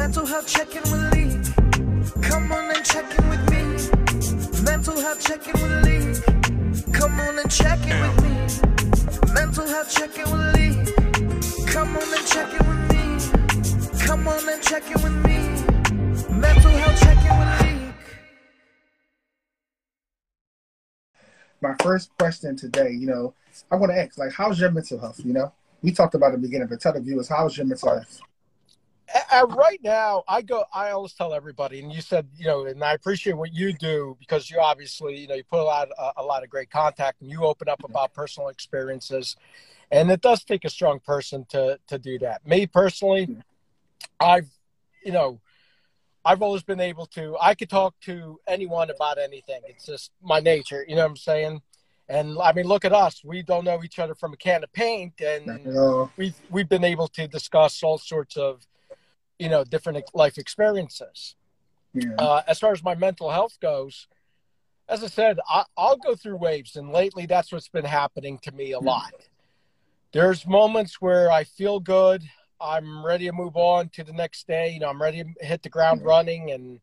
Mental health check-in with Lee. Come on and check in with me. Mental health check-in with Lee. Come on and check in with me. Mental health check-in with Lee. Come on and check in with me. Come on and check in with me. Mental health check-in with Lee. My first question today, you know, I want to ask, like, how's your mental health? You know, we talked about the beginning, but tell the viewers, how's your mental health? Right now, I go. I always tell everybody, and you said, you know, and I appreciate what you do because you obviously, you know, you put a lot, a, a lot of great contact, and you open up about personal experiences, and it does take a strong person to to do that. Me personally, I've, you know, I've always been able to. I could talk to anyone about anything. It's just my nature. You know what I'm saying? And I mean, look at us. We don't know each other from a can of paint, and we've we've been able to discuss all sorts of you know different life experiences yeah. uh, as far as my mental health goes as i said I, will go through waves and lately that's what's been happening to me a hmm. lot there's moments where i feel good i'm ready to move on to the next day you know i'm ready to hit the ground running and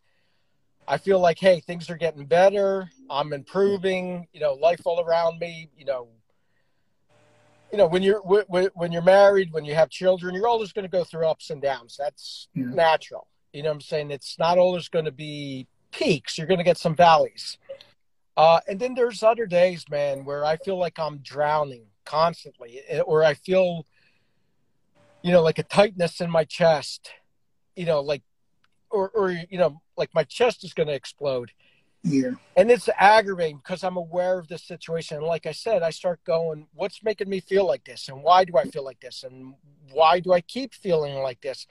i feel like hey things are getting better i'm improving you know life all around me you know you know when you're when you're married when you have children you're always going to go through ups and downs. That's yeah. natural. You know what i'm saying? It's not always going to be peaks. You're going to get some valleys. Uh, and then there's other days man where i feel like i'm drowning constantly eh, or i feel you know like a tightness in my chest you know like or or you know like my chest is going to explode yeah. And it's aggravating because I'm aware of the situation. And like I said, I start going, what's making me feel like this? And why do I feel like this? And why do I keep feeling like this?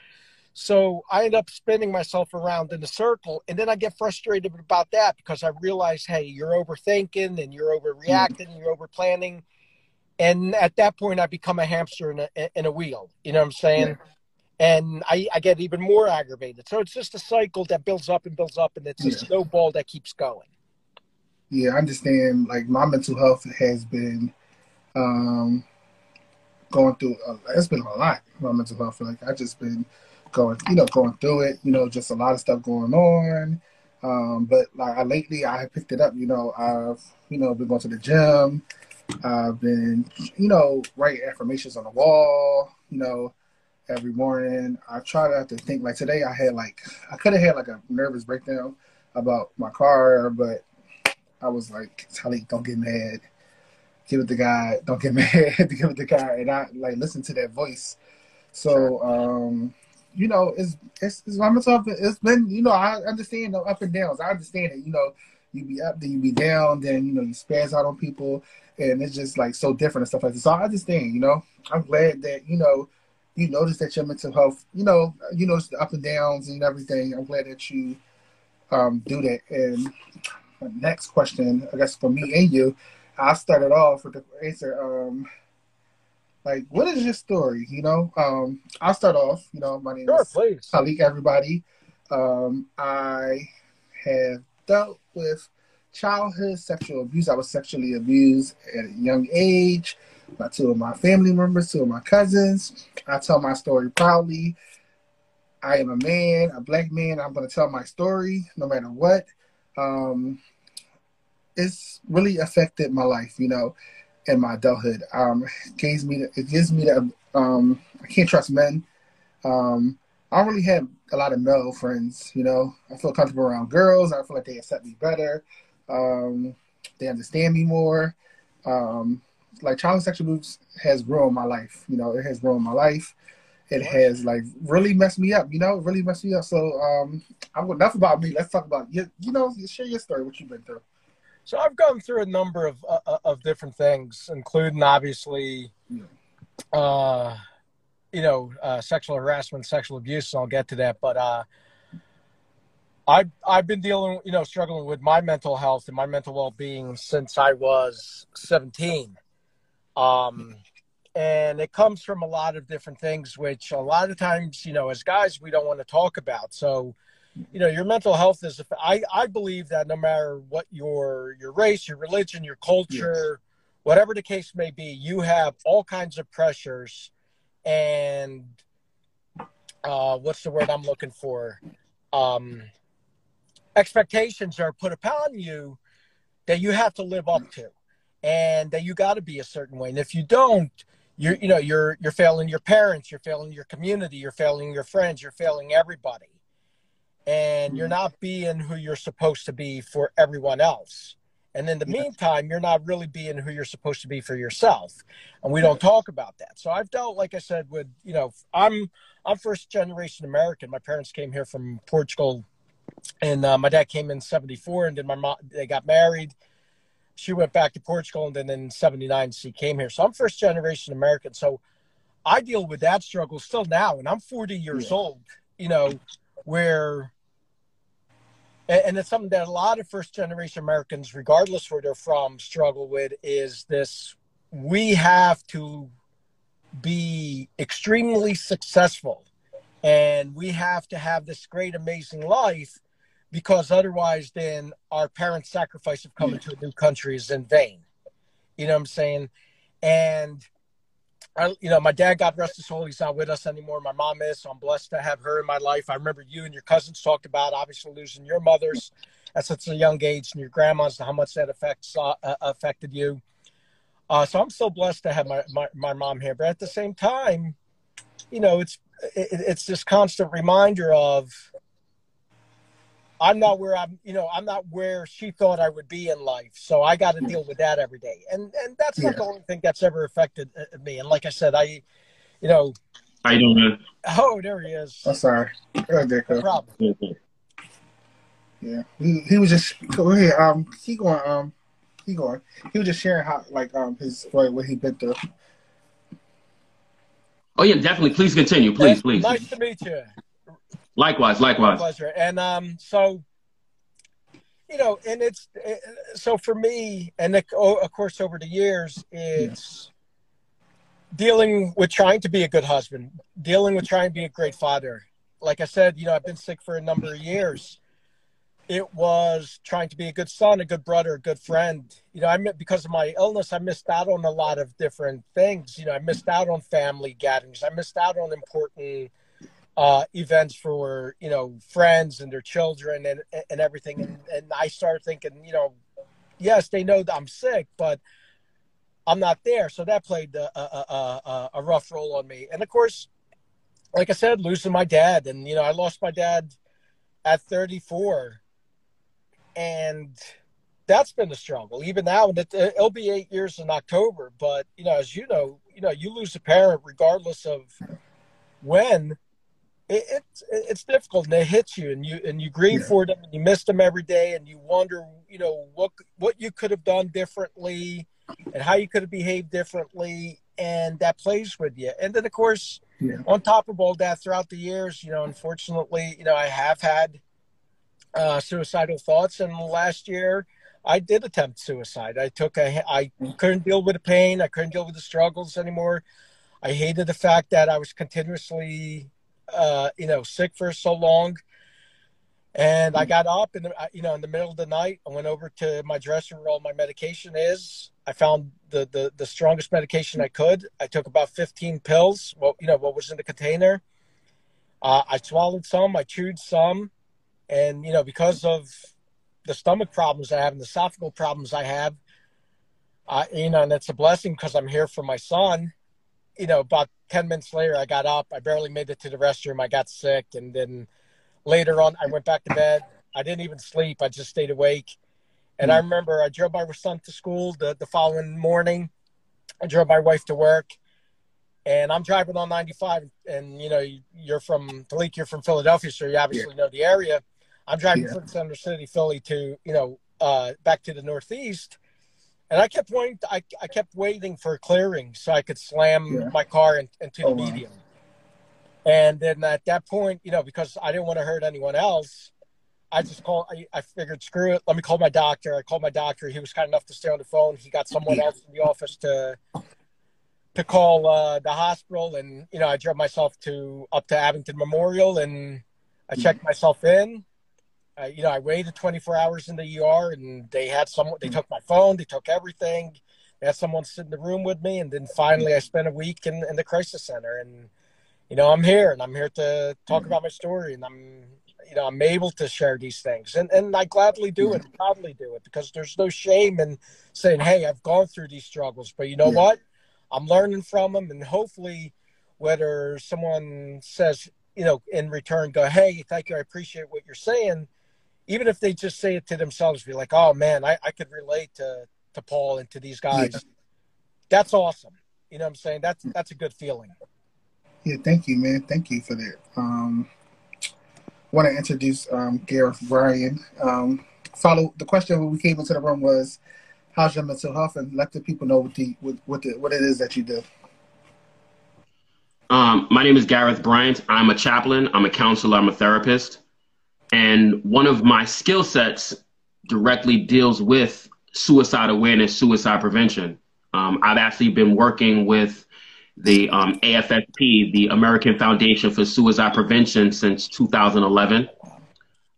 So I end up spinning myself around in a circle. And then I get frustrated about that because I realize, hey, you're overthinking and you're overreacting, mm. you're overplanning. And at that point, I become a hamster in a, in a wheel. You know what I'm saying? Yeah and I, I, get even more aggravated. So it's just a cycle that builds up and builds up, and it's a yeah. snowball that keeps going. Yeah, I understand. Like my mental health has been um, going through. A, it's been a lot. My mental health, like I just been going, you know, going through it. You know, just a lot of stuff going on. Um, but like I, lately, I have picked it up. You know, I've you know been going to the gym. I've been, you know, writing affirmations on the wall. You know, every morning. I try to have to think like today I had like I could have had like a nervous breakdown about my car, but I was like, Talik, don't get mad. Give it to God. Don't get mad. Give it to God. And I like listen to that voice. So um, you know, it's it's it's myself it's been, you know, I understand the up and downs. I understand it, you know, you be up, then you be down, then you know, you spaz out on people and it's just like so different and stuff like that. So I understand, you know. I'm glad that, you know, you notice that your mental health, you know, you notice the up and downs and everything. I'm glad that you um, do that. And next question, I guess for me and you, I started off with the answer. Um, like, what is your story? You know, um, I'll start off. You know, my name sure, is please. Talik. Everybody, um, I have dealt with childhood sexual abuse. I was sexually abused at a young age by two of my family members, two of my cousins. I tell my story proudly. I am a man, a black man. I'm going to tell my story no matter what. Um, it's really affected my life, you know, in my adulthood. Um, it gives me, it gives me that um, I can't trust men. Um, I don't really have a lot of male friends, you know. I feel comfortable around girls. I feel like they accept me better. Um, they understand me more. Um, like child sexual abuse has ruined my life. You know, it has ruined my life. It has like really messed me up. You know, really messed me up. So um, I'm enough about me. Let's talk about you. You know, share your story. What you've been through. So I've gone through a number of uh, uh of different things, including obviously, yeah. uh, you know, uh, sexual harassment, sexual abuse. And I'll get to that, but uh, I've I've been dealing, you know, struggling with my mental health and my mental well being since I was 17. Um, and it comes from a lot of different things, which a lot of times, you know, as guys, we don't want to talk about. So, you know, your mental health is. I I believe that no matter what your your race, your religion, your culture, yes. whatever the case may be, you have all kinds of pressures, and uh, what's the word I'm looking for? Um, expectations are put upon you that you have to live up to, and that you got to be a certain way. And if you don't, you're you know you're you're failing your parents, you're failing your community, you're failing your friends, you're failing everybody, and you're not being who you're supposed to be for everyone else. And in the meantime, you're not really being who you're supposed to be for yourself. And we don't talk about that. So I've dealt, like I said, with, you know, I'm, I'm first generation American. My parents came here from Portugal and uh, my dad came in 74 and then my mom, they got married. She went back to Portugal and then in 79, she came here. So I'm first generation American. So I deal with that struggle still now. And I'm 40 years yeah. old, you know, where and it's something that a lot of first generation Americans, regardless where they're from, struggle with is this we have to be extremely successful and we have to have this great amazing life because otherwise then our parents sacrifice of coming to a new country is in vain you know what i'm saying and I, you know, my dad, God rest his soul, he's not with us anymore. My mom is, so I'm blessed to have her in my life. I remember you and your cousins talked about obviously losing your mothers at such a young age, and your grandmas, how much that affects uh, affected you. Uh, so I'm so blessed to have my, my, my mom here. But at the same time, you know, it's it, it's this constant reminder of I'm not where I'm, you know, I'm not where she thought I would be in life. So I got to deal with that every day. And and that's yeah. not the only thing that's ever affected uh, me. And like I said, I, you know. I don't man? Oh, there he is. I'm sorry. Go there, no problem. Yeah, he, he was just go ahead. Um, keep going. Um, keep going. He was just sharing how, like, um, his what, what he been through. Oh yeah, definitely. Please continue. Please, please. Nice to meet you. Likewise, likewise. Pleasure. And um, so, you know, and it's it, so for me, and it, oh, of course, over the years, it's yeah. dealing with trying to be a good husband, dealing with trying to be a great father. Like I said, you know, I've been sick for a number of years. It was trying to be a good son, a good brother, a good friend. You know, I because of my illness, I missed out on a lot of different things. You know, I missed out on family gatherings. I missed out on important uh, events for you know friends and their children and and everything. And, and I started thinking, you know, yes, they know that I'm sick, but I'm not there. So that played a, a, a, a rough role on me. And of course, like I said, losing my dad, and you know, I lost my dad at 34, and that's been a struggle. Even now, and it, it'll be eight years in October. But you know, as you know, you know, you lose a parent regardless of when it, it's it's difficult and it hits you and you and you grieve yeah. for them and you miss them every day and you wonder you know what what you could have done differently and how you could have behaved differently and that plays with you and then of course yeah. on top of all that throughout the years you know unfortunately you know i have had uh, suicidal thoughts and last year i did attempt suicide i took a i couldn't deal with the pain i couldn't deal with the struggles anymore i hated the fact that i was continuously uh, you know, sick for so long. And I got up in the, you know, in the middle of the night. I went over to my dresser where all my medication is. I found the, the, the strongest medication I could. I took about 15 pills. Well, you know, what was in the container. Uh, I swallowed some. I chewed some. And, you know, because of the stomach problems I have and the esophageal problems I have, uh, you know, and it's a blessing because I'm here for my son you know, about 10 minutes later, I got up. I barely made it to the restroom. I got sick. And then later on, I went back to bed. I didn't even sleep. I just stayed awake. And I hmm. remember I drove my son to school the, the following morning. I drove my wife to work. And I'm driving on 95. And, you know, you're from Malik, you're from Philadelphia, so you obviously yeah. know the area. I'm driving yeah. from Center City, Philly to, you know, uh, back to the Northeast and I kept waiting. I, I kept waiting for a clearing so I could slam yeah. my car in, into the oh, median. Wow. And then at that point, you know, because I didn't want to hurt anyone else, I just called. I, I figured, screw it. Let me call my doctor. I called my doctor. He was kind enough to stay on the phone. He got someone else in the office to to call uh, the hospital, and you know, I drove myself to up to Abington Memorial, and I checked myself in uh, you know, I waited 24 hours in the ER, and they had someone. They took my phone. They took everything. They had someone sit in the room with me, and then finally, I spent a week in, in the crisis center. And you know, I'm here and I'm here to talk about my story and I'm, you know, I'm able to share these things and, and I gladly do it, proudly do it because there's no shame in saying, Hey, I've gone through these struggles, but you know Yeah. what? I'm learning from them and hopefully whether someone says, you know, in return go, Hey, thank you. I appreciate what you're saying. Even if they just say it to themselves, be like, Oh man, I, I could relate to, to Paul and to these guys. Yeah. That's awesome. You know what I'm saying? That's, that's a good feeling. Yeah, thank you, man. Thank you for that. Um, want to introduce um, Gareth Bryan. Um, follow the question when we came into the room was, "How's your mental health?" and let the people know what the what what, the, what it is that you do. Um, my name is Gareth Bryant. I'm a chaplain. I'm a counselor. I'm a therapist. And one of my skill sets directly deals with suicide awareness, suicide prevention. Um, I've actually been working with the um, AFSP, the American Foundation for Suicide Prevention, since 2011. Uh,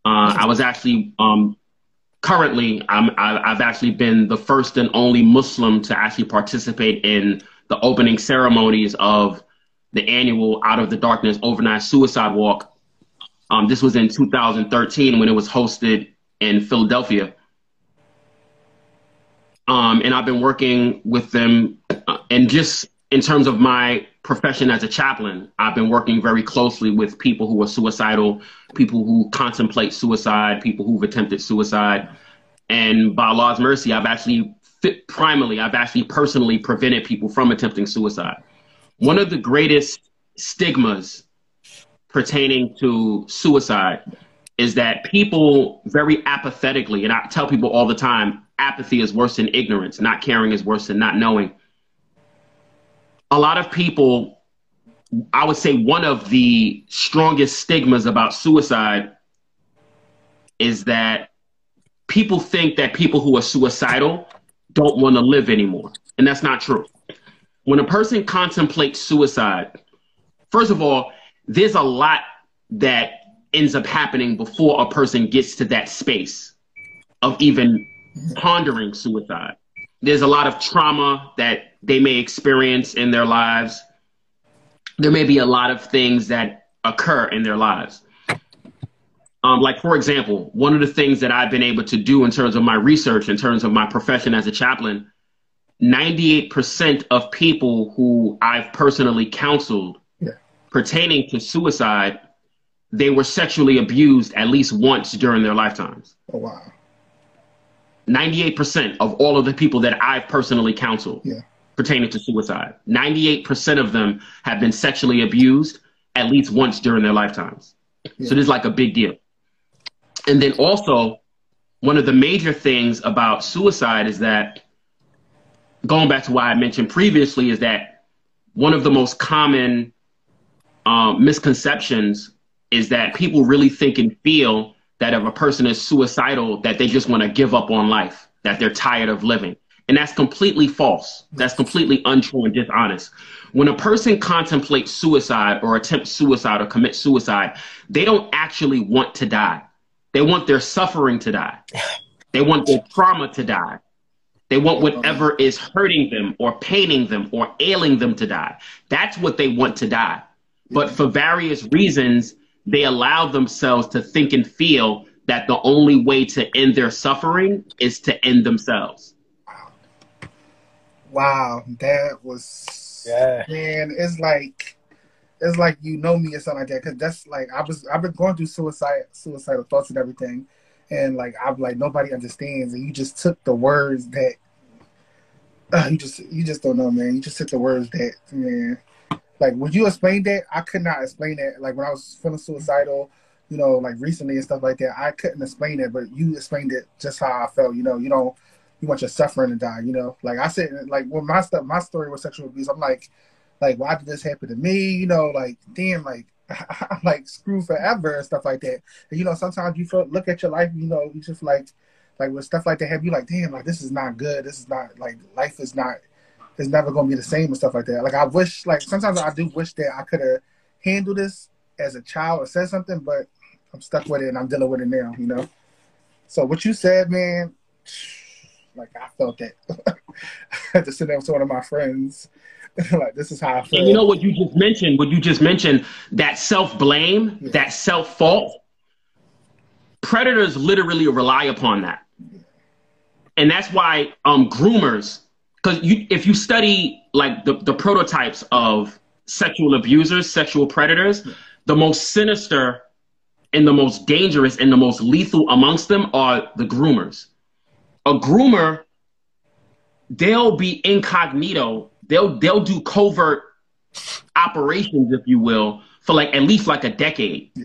I was actually um, currently, I'm, I've actually been the first and only Muslim to actually participate in the opening ceremonies of the annual Out of the Darkness Overnight Suicide Walk. Um, this was in 2013 when it was hosted in Philadelphia. Um, and I've been working with them, uh, and just in terms of my profession as a chaplain, I've been working very closely with people who are suicidal, people who contemplate suicide, people who've attempted suicide. And by Allah's mercy, I've actually, primarily, I've actually personally prevented people from attempting suicide. One of the greatest stigmas pertaining to suicide is that people very apathetically, and I tell people all the time, apathy is worse than ignorance, not caring is worse than not knowing. A lot of people, I would say one of the strongest stigmas about suicide is that people think that people who are suicidal don't want to live anymore. And that's not true. When a person contemplates suicide, first of all, there's a lot that ends up happening before a person gets to that space of even pondering suicide. There's a lot of trauma that they may experience in their lives. There may be a lot of things that occur in their lives. Um, like, for example, one of the things that I've been able to do in terms of my research, in terms of my profession as a chaplain, 98% of people who I've personally counseled. Pertaining to suicide, they were sexually abused at least once during their lifetimes. Oh wow, 98% of all of the people that I've personally counseled Yeah. pertaining to suicide, 98% of them have been sexually abused at least once during their lifetimes. Yeah. So this is like a big deal. And then also, one of the major things about suicide is that, going back to what I mentioned previously, is that one of the most common um, misconceptions is that people really think and feel that if a person is suicidal, that they just want to give up on life, that they're tired of living. And that's completely false. That's completely untrue and dishonest. When a person contemplates suicide or attempts suicide or commits suicide, they don't actually want to die. They want their suffering to die. They want their trauma to die. They want whatever is hurting them or paining them or ailing them to die. That's what they want to die. But for various reasons, they allow themselves to think and feel that the only way to end their suffering is to end themselves. wow, wow that was Yeah. man. It's like it's like you know me or something like that because that's like I was I've been going through suicide suicidal thoughts and everything, and like I'm like nobody understands, and you just took the words that uh, you just you just don't know, man. You just took the words that man. Like when you explained that, I could not explain that. Like when I was feeling suicidal, you know, like recently and stuff like that, I couldn't explain it, but you explained it just how I felt. You know, you know, you want your suffering to die. You know, like I said, like when my stuff, my story was sexual abuse. I'm like, like why did this happen to me? You know, like damn, like I'm like screwed forever and stuff like that. And you know, sometimes you feel look at your life, you know, you just like like with stuff like that, have you like, damn, like this is not good. This is not like life is not is never gonna be the same and stuff like that. Like I wish like sometimes I do wish that I could have handled this as a child or said something, but I'm stuck with it and I'm dealing with it now, you know. So what you said, man, like I felt that. I had to sit down with one of my friends like this is how I feel. And you know what you just mentioned? What you just mentioned that self blame, Yeah. that self fault. Predators literally rely upon that, and that's why um, groomers. Because you, if you study like the, the prototypes of sexual abusers, sexual predators, the most sinister and the most dangerous and the most lethal amongst them are the groomers. A groomer, they'll be incognito. They'll they'll do covert operations, if you will, for like at least like a decade Yeah.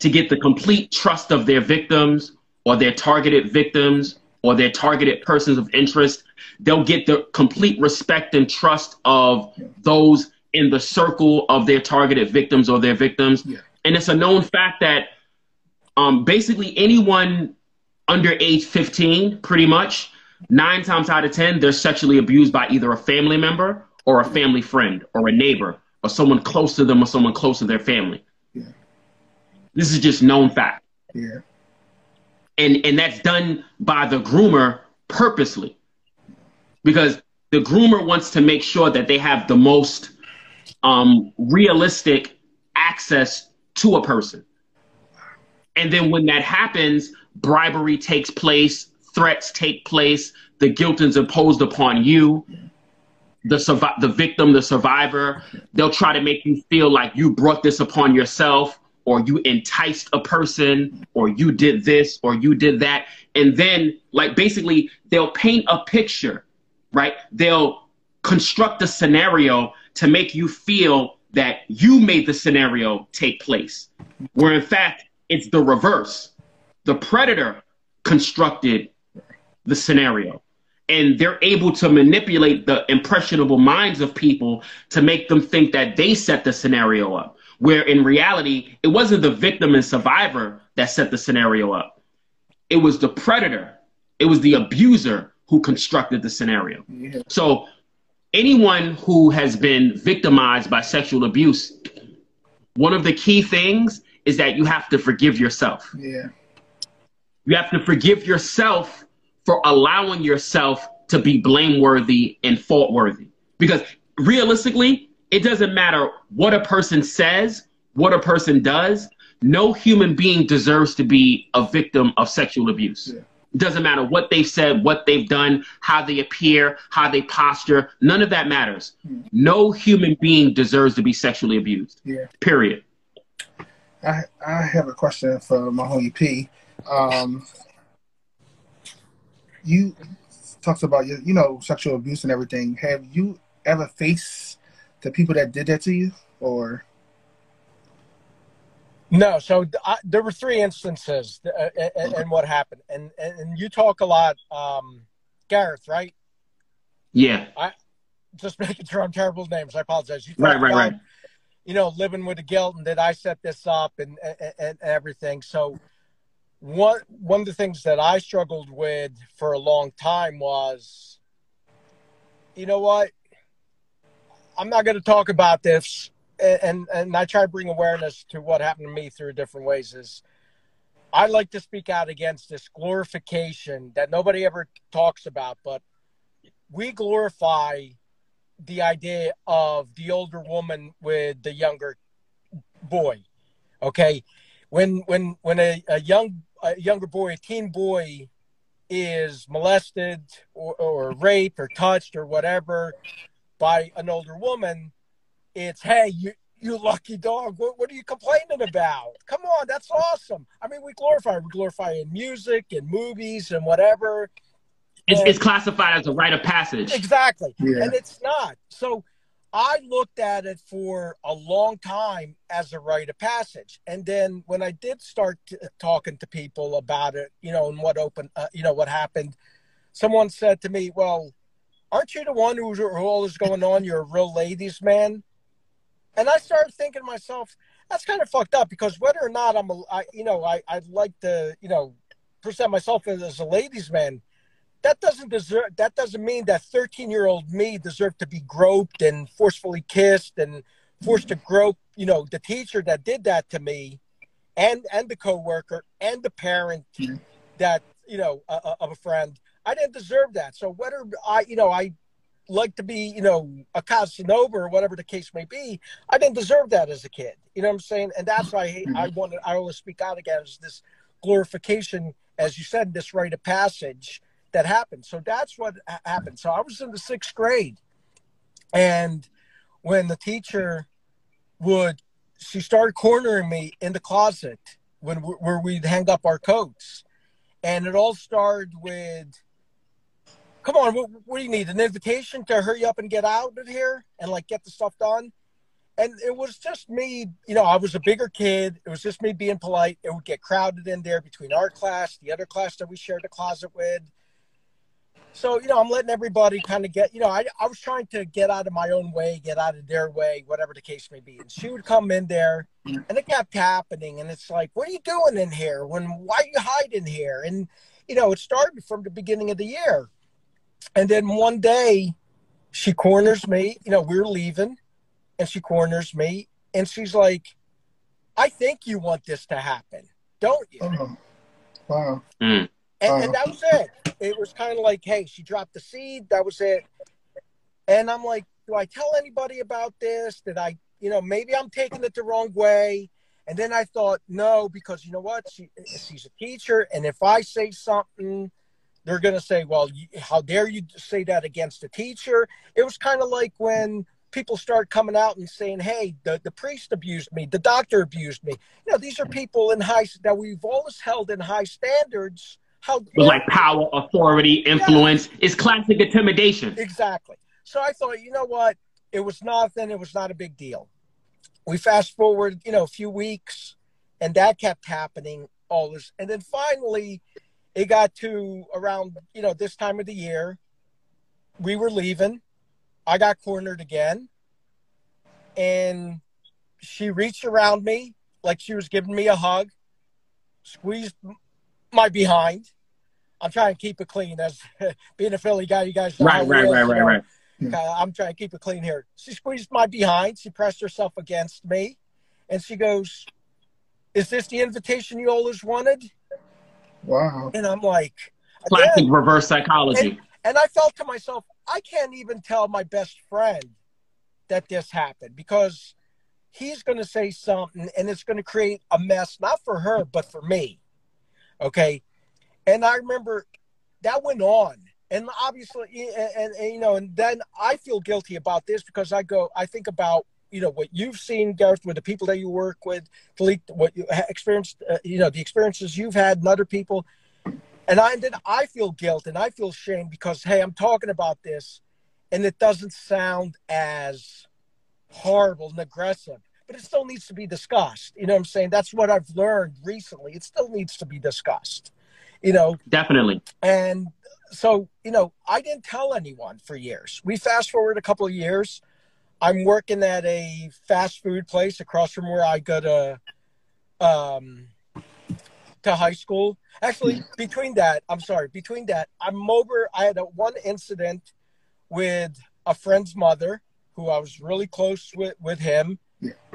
to get the complete trust of their victims or their targeted victims or their targeted persons of interest. They'll get the complete respect and trust of those in the circle of their targeted victims or their victims. Yeah. And it's a known fact that um, basically anyone under age 15, pretty much, nine times out of 10, they're sexually abused by either a family member or a family friend or a neighbor or someone close to them or someone close to their family. Yeah. This is just known fact. Yeah. And, and that's done by the groomer purposely because the groomer wants to make sure that they have the most um, realistic access to a person. And then when that happens, bribery takes place, threats take place, the guilt is imposed upon you, the survi- the victim, the survivor. They'll try to make you feel like you brought this upon yourself, or you enticed a person, or you did this, or you did that. And then, like, basically, they'll paint a picture, right? They'll construct a scenario to make you feel that you made the scenario take place, where in fact, it's the reverse. The predator constructed the scenario. And they're able to manipulate the impressionable minds of people to make them think that they set the scenario up. Where in reality, it wasn't the victim and survivor that set the scenario up. It was the predator, it was the abuser who constructed the scenario. Yeah. So, anyone who has been victimized by sexual abuse, one of the key things is that you have to forgive yourself. Yeah. You have to forgive yourself for allowing yourself to be blameworthy and faultworthy. Because realistically, it doesn't matter what a person says, what a person does. No human being deserves to be a victim of sexual abuse. Yeah. It doesn't matter what they've said, what they've done, how they appear, how they posture. None of that matters. No human being deserves to be sexually abused. Yeah. Period. I I have a question for my homie P. Um, you talked about your, you know, sexual abuse and everything. Have you ever faced the people that did that to you, or No, so I, there were three instances, uh, and, and what happened, and, and and you talk a lot, um, Gareth, right? Yeah. I Just making sure I'm terrible with names. I apologize. You Right, right, about, right. You know, living with the guilt, and did I set this up, and, and and everything. So, one one of the things that I struggled with for a long time was, you know what? I'm not going to talk about this, and, and I try to bring awareness to what happened to me through different ways. Is I like to speak out against this glorification that nobody ever talks about, but we glorify the idea of the older woman with the younger boy. Okay, when when when a, a young a younger boy, a teen boy, is molested or, or raped or touched or whatever by an older woman, it's hey you you lucky dog. What, what are you complaining about? Come on, that's awesome. I mean, we glorify we glorify in music and movies and whatever. It's, And- it's classified as a rite of passage. Exactly. Yeah. And it's not. So I looked at it for a long time as a rite of passage. And then when I did start t- talking to people about it, you know, and what opened, uh, you know, what happened, someone said to me, well, aren't you the one who's who all is going on? You're a real ladies man. And I started thinking to myself, that's kind of fucked up because whether or not I'm a, I, you know, I, I'd like to, you know, present myself as, a ladies man that doesn't deserve that doesn't mean that 13 year old me deserved to be groped and forcefully kissed and forced to grope you know the teacher that did that to me and and the coworker and the parent Yeah. that you know uh, of a friend i didn't deserve that so whether i you know i like to be, you know, a Casanova or whatever the case may be. I didn't deserve that as a kid. You know what I'm saying? And that's why I hate, I mm-hmm. wanted, I always speak out against this glorification, as you said, this rite of passage that happened. So that's what happened. So I was in the sixth grade, and when the teacher would, she started cornering me in the closet when where we'd hang up our coats, and it all started with come on, what, what, do you need? An invitation to hurry up and get out of here and like get the stuff done? And it was just me, you know, I was a bigger kid. It was just me being polite. It would get crowded in there between our class, the other class that we shared the closet with. So, you know, I'm letting everybody kind of get, you know, I, I was trying to get out of my own way, get out of their way, whatever the case may be. And she would come in there and it kept happening. And it's like, what are you doing in here? When, why are you hiding here? And, you know, it started from the beginning of the year and then one day she corners me, you know, we're leaving and she corners me and she's like, I think you want this to happen, don't you? Oh, wow. Mm. And, wow. and that was it. It was kind of like, hey, she dropped the seed. That was it. And I'm like, do I tell anybody about this? Did I, you know, maybe I'm taking it the wrong way. And then I thought, no, because you know what? She, she's a teacher. And if I say something they're going to say, well, how dare you say that against a teacher? It was kind of like when people start coming out and saying, hey, the, the priest abused me, the doctor abused me. You know, these are people in high that we've always held in high standards. How With like power, authority, influence. Yeah. It's classic intimidation. Exactly. So I thought, you know what? It was nothing. It was not a big deal. We fast forward, you know, a few weeks, and that kept happening all this. And then finally, it got to around you know this time of the year we were leaving. I got cornered again. And she reached around me like she was giving me a hug squeezed my behind. I'm trying to keep it clean. As being a philly guy you guys know right right right right right. Mm-hmm. Uh, I'm trying to keep it clean here. She squeezed my behind. She pressed herself against me. And she goes is this the invitation you always wanted Wow. And I'm like, classic again, reverse psychology. And, and I felt to myself, I can't even tell my best friend that this happened because he's going to say something and it's going to create a mess, not for her, but for me. Okay. And I remember that went on. And obviously, and, and, and, you know, and then I feel guilty about this because I go, I think about, you know, what you've seen, Gareth, with the people that you work with, what you experienced, uh, you know, the experiences you've had and other people. And I, and then I feel guilt and I feel shame because, hey, I'm talking about this and it doesn't sound as horrible and aggressive, but it still needs to be discussed. You know what I'm saying? That's what I've learned recently. It still needs to be discussed, you know? Definitely. And so, you know, I didn't tell anyone for years. We fast forward a couple of years. I'm working at a fast food place across from where I go to um, to high school. Actually, between that, I'm sorry, between that, I'm over. I had a one incident with a friend's mother who I was really close with with him,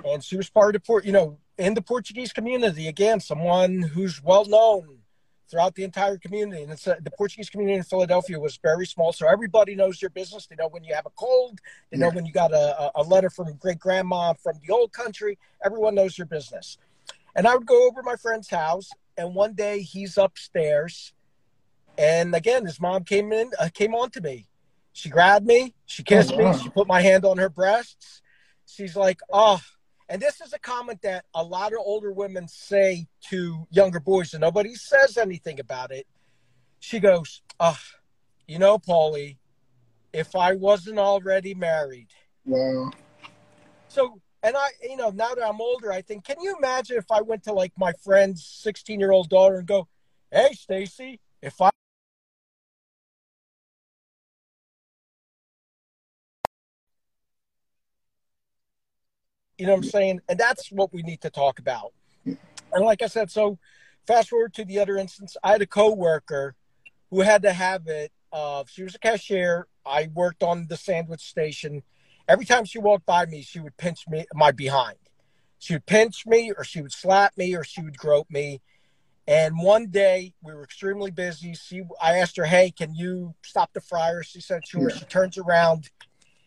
and she was part of the port. You know, in the Portuguese community again, someone who's well known throughout the entire community. And it's a, the Portuguese community in Philadelphia was very small, so everybody knows your business. They know when you have a cold. They know when you got a, a letter from great grandma from the old country. Everyone knows your business. And I would go over my friend's house, and one day he's upstairs, and again his mom came in, uh, came on to me. She grabbed me, she kissed oh, wow. me, she put my hand on her breasts. She's like, "Oh, and this is a comment that a lot of older women say to younger boys, and nobody says anything about it. She goes, Oh, you know, Paulie, if I wasn't already married. Wow. So, and I, you know, now that I'm older, I think, can you imagine if I went to like my friend's 16 year old daughter and go, Hey, Stacy, if I You know what I'm saying? And that's what we need to talk about. And like I said, so fast forward to the other instance, I had a coworker who had to have it. Uh, she was a cashier. I worked on the sandwich station. Every time she walked by me, she would pinch me my behind. She would pinch me, or she would slap me, or she would grope me. And one day we were extremely busy. She, I asked her, "Hey, can you stop the fryer?" She said, "Sure." Yeah. She turns around.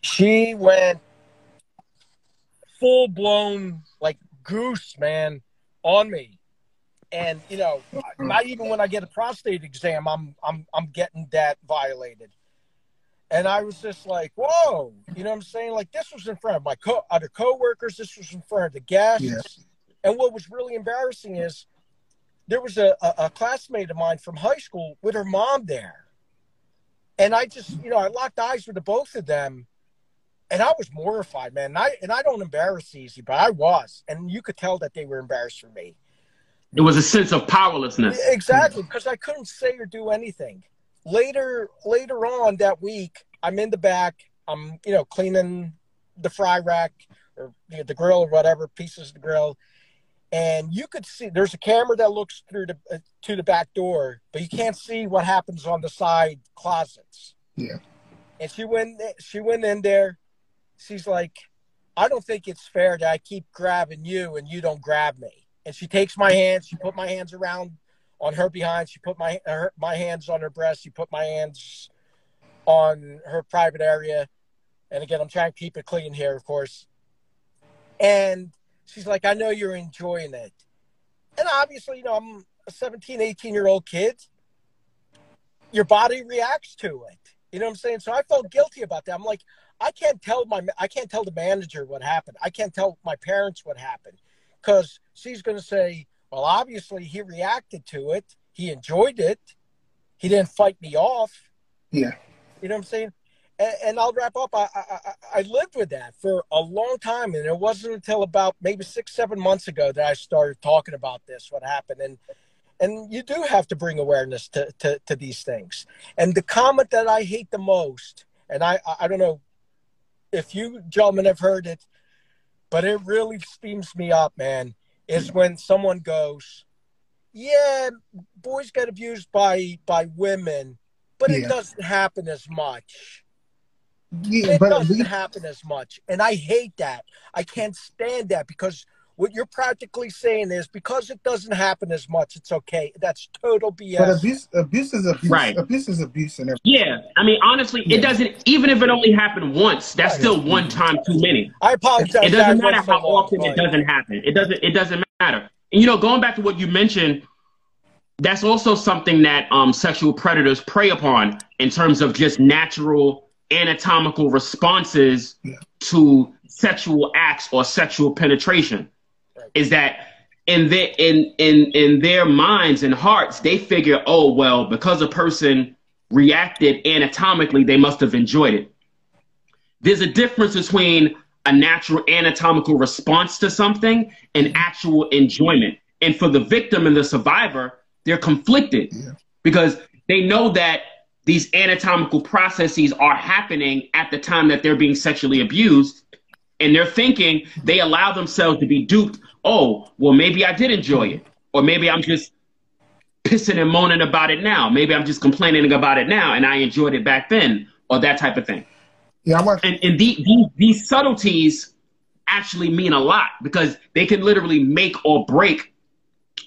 She went full blown like goose, man, on me. And you know, mm-hmm. not even when I get a prostate exam, I'm I'm I'm getting that violated. And I was just like, whoa, you know what I'm saying? Like this was in front of my co- other coworkers. This was in front of the guests. And what was really embarrassing is there was a, a, a classmate of mine from high school with her mom there. And I just, you know, I locked eyes with the both of them and I was mortified, man. And I, and I don't embarrass easy, but I was. And you could tell that they were embarrassed for me. It was a sense of powerlessness. Exactly, because I couldn't say or do anything. Later, later on that week, I'm in the back. I'm, you know, cleaning the fry rack or you know, the grill or whatever pieces of the grill, and you could see there's a camera that looks through the uh, to the back door, but you can't see what happens on the side closets. Yeah. And she went, she went in there. She's like, I don't think it's fair that I keep grabbing you and you don't grab me. And she takes my hands. She put my hands around on her behind. She put my her, my hands on her breast. She put my hands on her private area. And again, I'm trying to keep it clean here, of course. And she's like, I know you're enjoying it. And obviously, you know, I'm a 17, 18 year old kid. Your body reacts to it. You know what I'm saying? So I felt guilty about that. I'm like, I can't tell my I can't tell the manager what happened. I can't tell my parents what happened because she's going to say, well, obviously he reacted to it. He enjoyed it. He didn't fight me off. Yeah. You know what I'm saying? And, and I'll wrap up. I, I I- lived with that for a long time, and it wasn't until about maybe six, seven months ago that I started talking about this. What happened? And and you do have to bring awareness to, to, to these things. And the comment that I hate the most, and I- I don't know if you gentlemen have heard it, but it really steams me up, man. Is when someone goes, "Yeah, boys get abused by by women, but it Yeah. doesn't happen as much." Yeah, it but doesn't happen as much. And I hate that. I can't stand that because what you're practically saying is because it doesn't happen as much, it's okay. That's total BS. but abuse abuse is abuse. Right. Abuse is abuse and everything. Yeah, I mean, honestly, Yeah. it doesn't. Even if it only happened once, that's Right. still one time too many. I apologize. It doesn't went matter how often it doesn't happen. It doesn't. It doesn't matter. And you know, going back to what you mentioned, that's also something that um, sexual predators prey upon in terms of just natural anatomical responses Yeah. to sexual acts or sexual penetration. Is that in their in in in their minds and hearts, they figure, oh well, because a person reacted anatomically, they must have enjoyed it. There's a difference between a natural anatomical response to something and actual enjoyment. And for the victim and the survivor, they're conflicted Yeah. because they know that these anatomical processes are happening at the time that they're being sexually abused. And they're thinking they allow themselves to be duped. Oh, well, maybe I did enjoy it. Or maybe I'm just pissing and moaning about it now. Maybe I'm just complaining about it now and I enjoyed it back then, or that type of thing Yeah, want and, and the, these, these subtleties actually mean a lot because they can literally make or break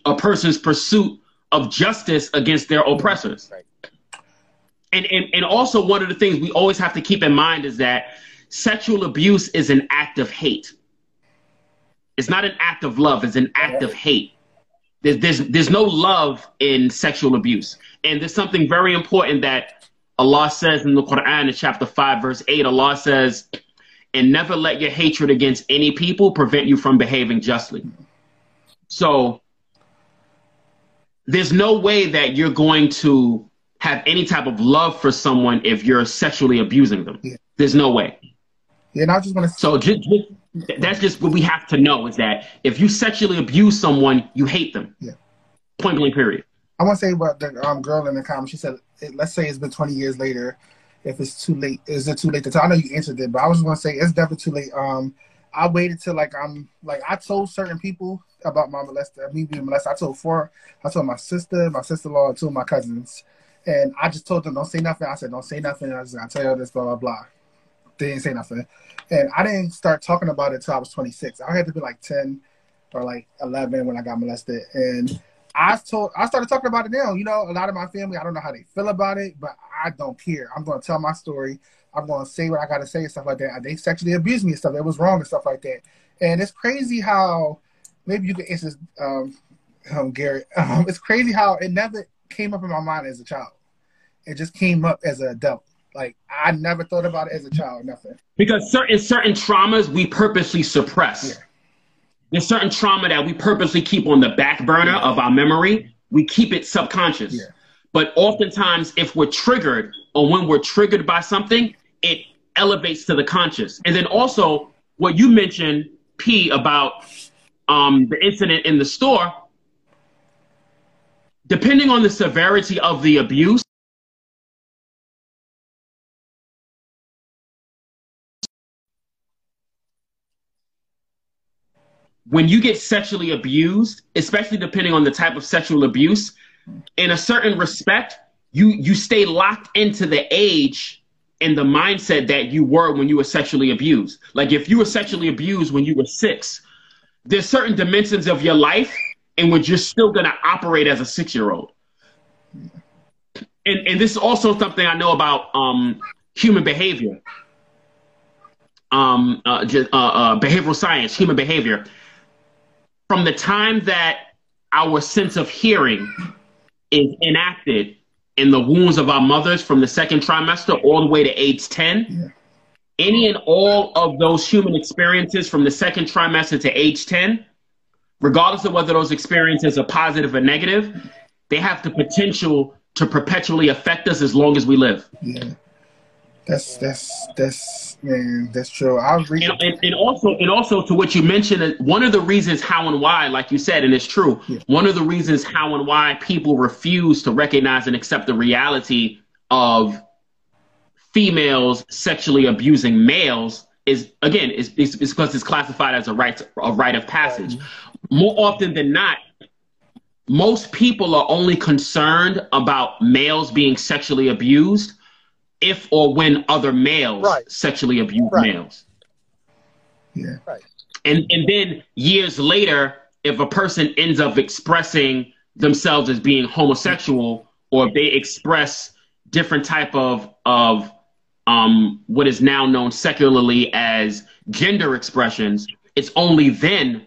a person's pursuit of justice against their oppressors. Right. And, and, and also, one of the things we always have to keep in mind is that sexual abuse is an act of hate. It's not an act of love, it's an act of hate. There's, there's, there's no love in sexual abuse. And there's something very important that Allah says in the Quran in chapter 5, verse 8, Allah says, and never let your hatred against any people prevent you from behaving justly. So there's no way that you're going to have any type of love for someone if you're sexually abusing them. Yeah. There's no way. Yeah, and I just want to So just, just that's just what we have to know is that if you sexually abuse someone, you hate them. Yeah. Point blank period. I want to say about the um, girl in the comment. She said, it, "Let's say it's been 20 years later. If it's too late, is it too late to tell?" I know you answered it, but I was going to say it's definitely too late. Um, I waited till like I'm like I told certain people about my molester, me being molested. I told four. I told my sister, my sister-in-law, and two of my cousins, and I just told them don't say nothing. I said don't say nothing. I just gotta tell you this, blah blah blah. They didn't say nothing, and I didn't start talking about it until I was 26. I had to be like 10 or like 11 when I got molested, and I told I started talking about it now. You know, a lot of my family, I don't know how they feel about it, but I don't care. I'm gonna tell my story. I'm gonna say what I gotta say and stuff like that. They sexually abused me and stuff that was wrong and stuff like that. And it's crazy how maybe you can answer this, um, um, Gareth. Um, it's crazy how it never came up in my mind as a child. It just came up as an adult. Like I never thought about it as a child, nothing. Because certain certain traumas we purposely suppress. Yeah. There's certain trauma that we purposely keep on the back burner yeah. of our memory. We keep it subconscious. Yeah. But oftentimes, if we're triggered or when we're triggered by something, it elevates to the conscious. And then also, what you mentioned, P, about um, the incident in the store, depending on the severity of the abuse, when you get sexually abused, especially depending on the type of sexual abuse, in a certain respect, you you stay locked into the age and the mindset that you were when you were sexually abused. Like if you were sexually abused when you were six, there's certain dimensions of your life in which you're still gonna operate as a six year old. And and this is also something I know about um, human behavior. Um, uh, uh, uh, behavioral science, human behavior from the time that our sense of hearing is enacted in the wounds of our mothers from the second trimester all the way to age 10, yeah. any and all of those human experiences from the second trimester to age 10, regardless of whether those experiences are positive or negative, they have the potential to perpetually affect us as long as we live. Yeah. That's that's that's man, that's true. I agree. And, and, and, also, and also to what you mentioned, uh, one of the reasons how and why, like you said, and it's true. Yeah. One of the reasons how and why people refuse to recognize and accept the reality of females sexually abusing males is again is because it's classified as a right a rite of passage. More often than not, most people are only concerned about males being sexually abused if or when other males right. sexually abuse right. males. Yeah. Right. And and then years later, if a person ends up expressing themselves as being homosexual, or if they express different type of of um, what is now known secularly as gender expressions, it's only then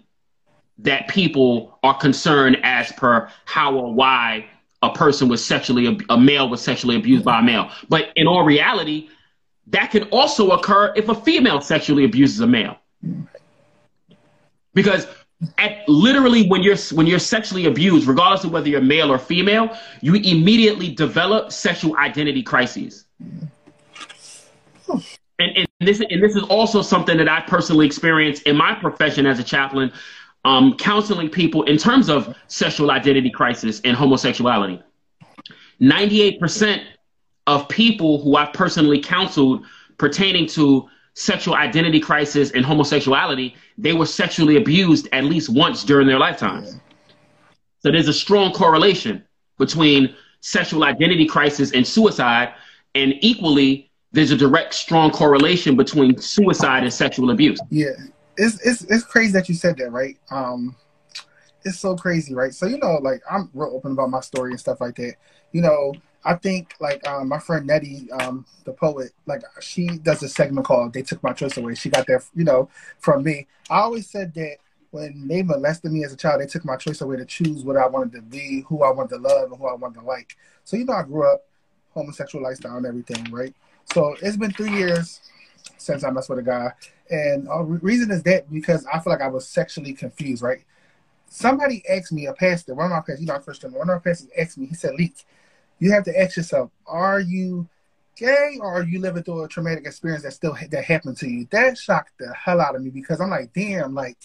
that people are concerned as per how or why a person was sexually a male was sexually abused by a male. But in all reality, that can also occur if a female sexually abuses a male. Because at literally when you're when you're sexually abused, regardless of whether you're male or female, you immediately develop sexual identity crises. And, and this and this is also something that I personally experienced in my profession as a chaplain um, counseling people in terms of sexual identity crisis and homosexuality. 98% of people who I've personally counseled pertaining to sexual identity crisis and homosexuality, they were sexually abused at least once during their lifetimes. So there's a strong correlation between sexual identity crisis and suicide, and equally, there's a direct, strong correlation between suicide and sexual abuse. Yeah, it's it's it's crazy that you said that, right? Um, it's so crazy, right? So you know, like I'm real open about my story and stuff like that. You know, I think like um, my friend Nettie, um, the poet, like she does a segment called "They Took My Choice Away." She got that, you know, from me. I always said that when they molested me as a child, they took my choice away to choose what I wanted to be, who I wanted to love, and who I wanted to like. So you know, I grew up homosexual lifestyle and everything, right? So it's been three years since I messed with a guy. And uh, reason is that because I feel like I was sexually confused, right? Somebody asked me, a pastor, one of my pastors, you know, first time, one of my pastors asked me, he said, Leek, you have to ask yourself, are you gay or are you living through a traumatic experience that still that happened to you? That shocked the hell out of me because I'm like, damn, like,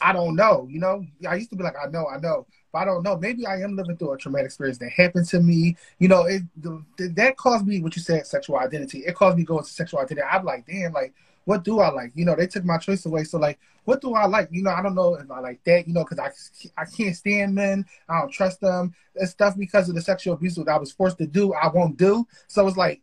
I don't know, you know? I used to be like, I know, I know, I don't know. Maybe I am living through a traumatic experience that happened to me. You know, it the, that caused me what you said, sexual identity. It caused me going to sexual identity. I'm like, damn, like, what do I like? You know, they took my choice away. So like, what do I like? You know, I don't know if I like that. You know, because I I can't stand men. I don't trust them. and stuff because of the sexual abuse that I was forced to do. I won't do. So it's like,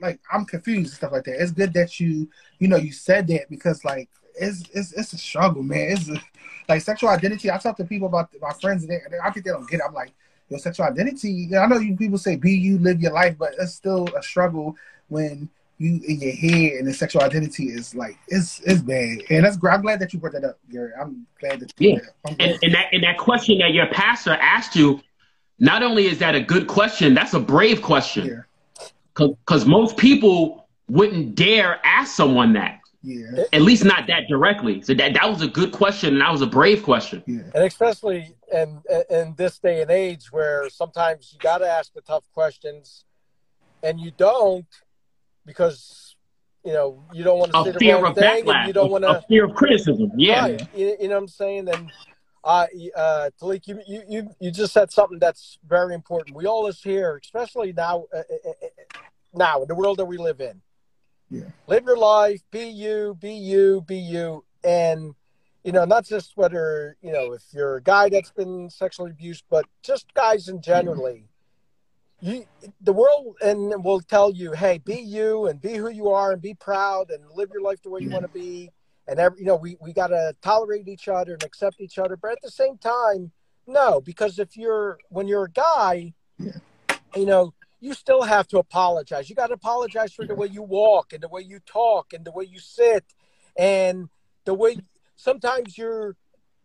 like I'm confused and stuff like that. It's good that you you know you said that because like it's it's it's a struggle, man. It's a, like sexual identity. I talk to people about my friends, and they, I think they don't get it. I'm like, your sexual identity. I know you people say be you, live your life, but it's still a struggle when you in your head and the sexual identity is like it's it's bad. And that's I'm glad that you brought that up, Gary. I'm glad that you yeah. And, and that and that question that your pastor asked you, not only is that a good question, that's a brave question. Yeah. Because most people wouldn't dare ask someone that. Yeah. At least not that directly. So that that was a good question and that was a brave question. Yeah. And especially in in this day and age where sometimes you got to ask the tough questions and you don't because you know you don't want to say the wrong thing backlash, and you don't want to fear of criticism. Yeah. Right. You, you, know what I'm saying? And uh, uh, Talik, you, you you you just said something that's very important. We all is here, especially now uh, uh, uh, now in the world that we live in yeah. Live your life, be you, be you, be you. And, you know, not just whether, you know, if you're a guy that's been sexually abused, but just guys in generally. You, the world and will tell you, hey, be you and be who you are and be proud and live your life the way you want to be. And every, you know, we, we got to tolerate each other and accept each other. But at the same time, no, because if you're, when you're a guy, yeah. you know, you still have to apologize. You got to apologize for the way you walk and the way you talk and the way you sit and the way sometimes you're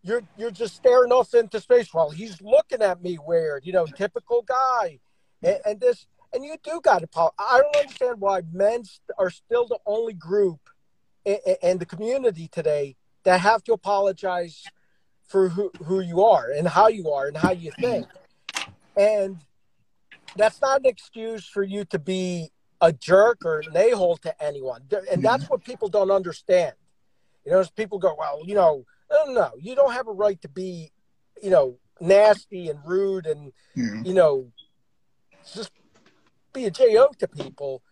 you're you're just staring off into space while he's looking at me weird, you know, typical guy. And, and this and you do got to apologize. I don't understand why men are still the only group in, in the community today that have to apologize for who, who you are and how you are and how you think. And that's not an excuse for you to be a jerk or an a-hole to anyone. And mm-hmm. that's what people don't understand. You know, as people go, well, you know, no, no, you don't have a right to be, you know, nasty and rude and, yeah. you know, just be a jo to people.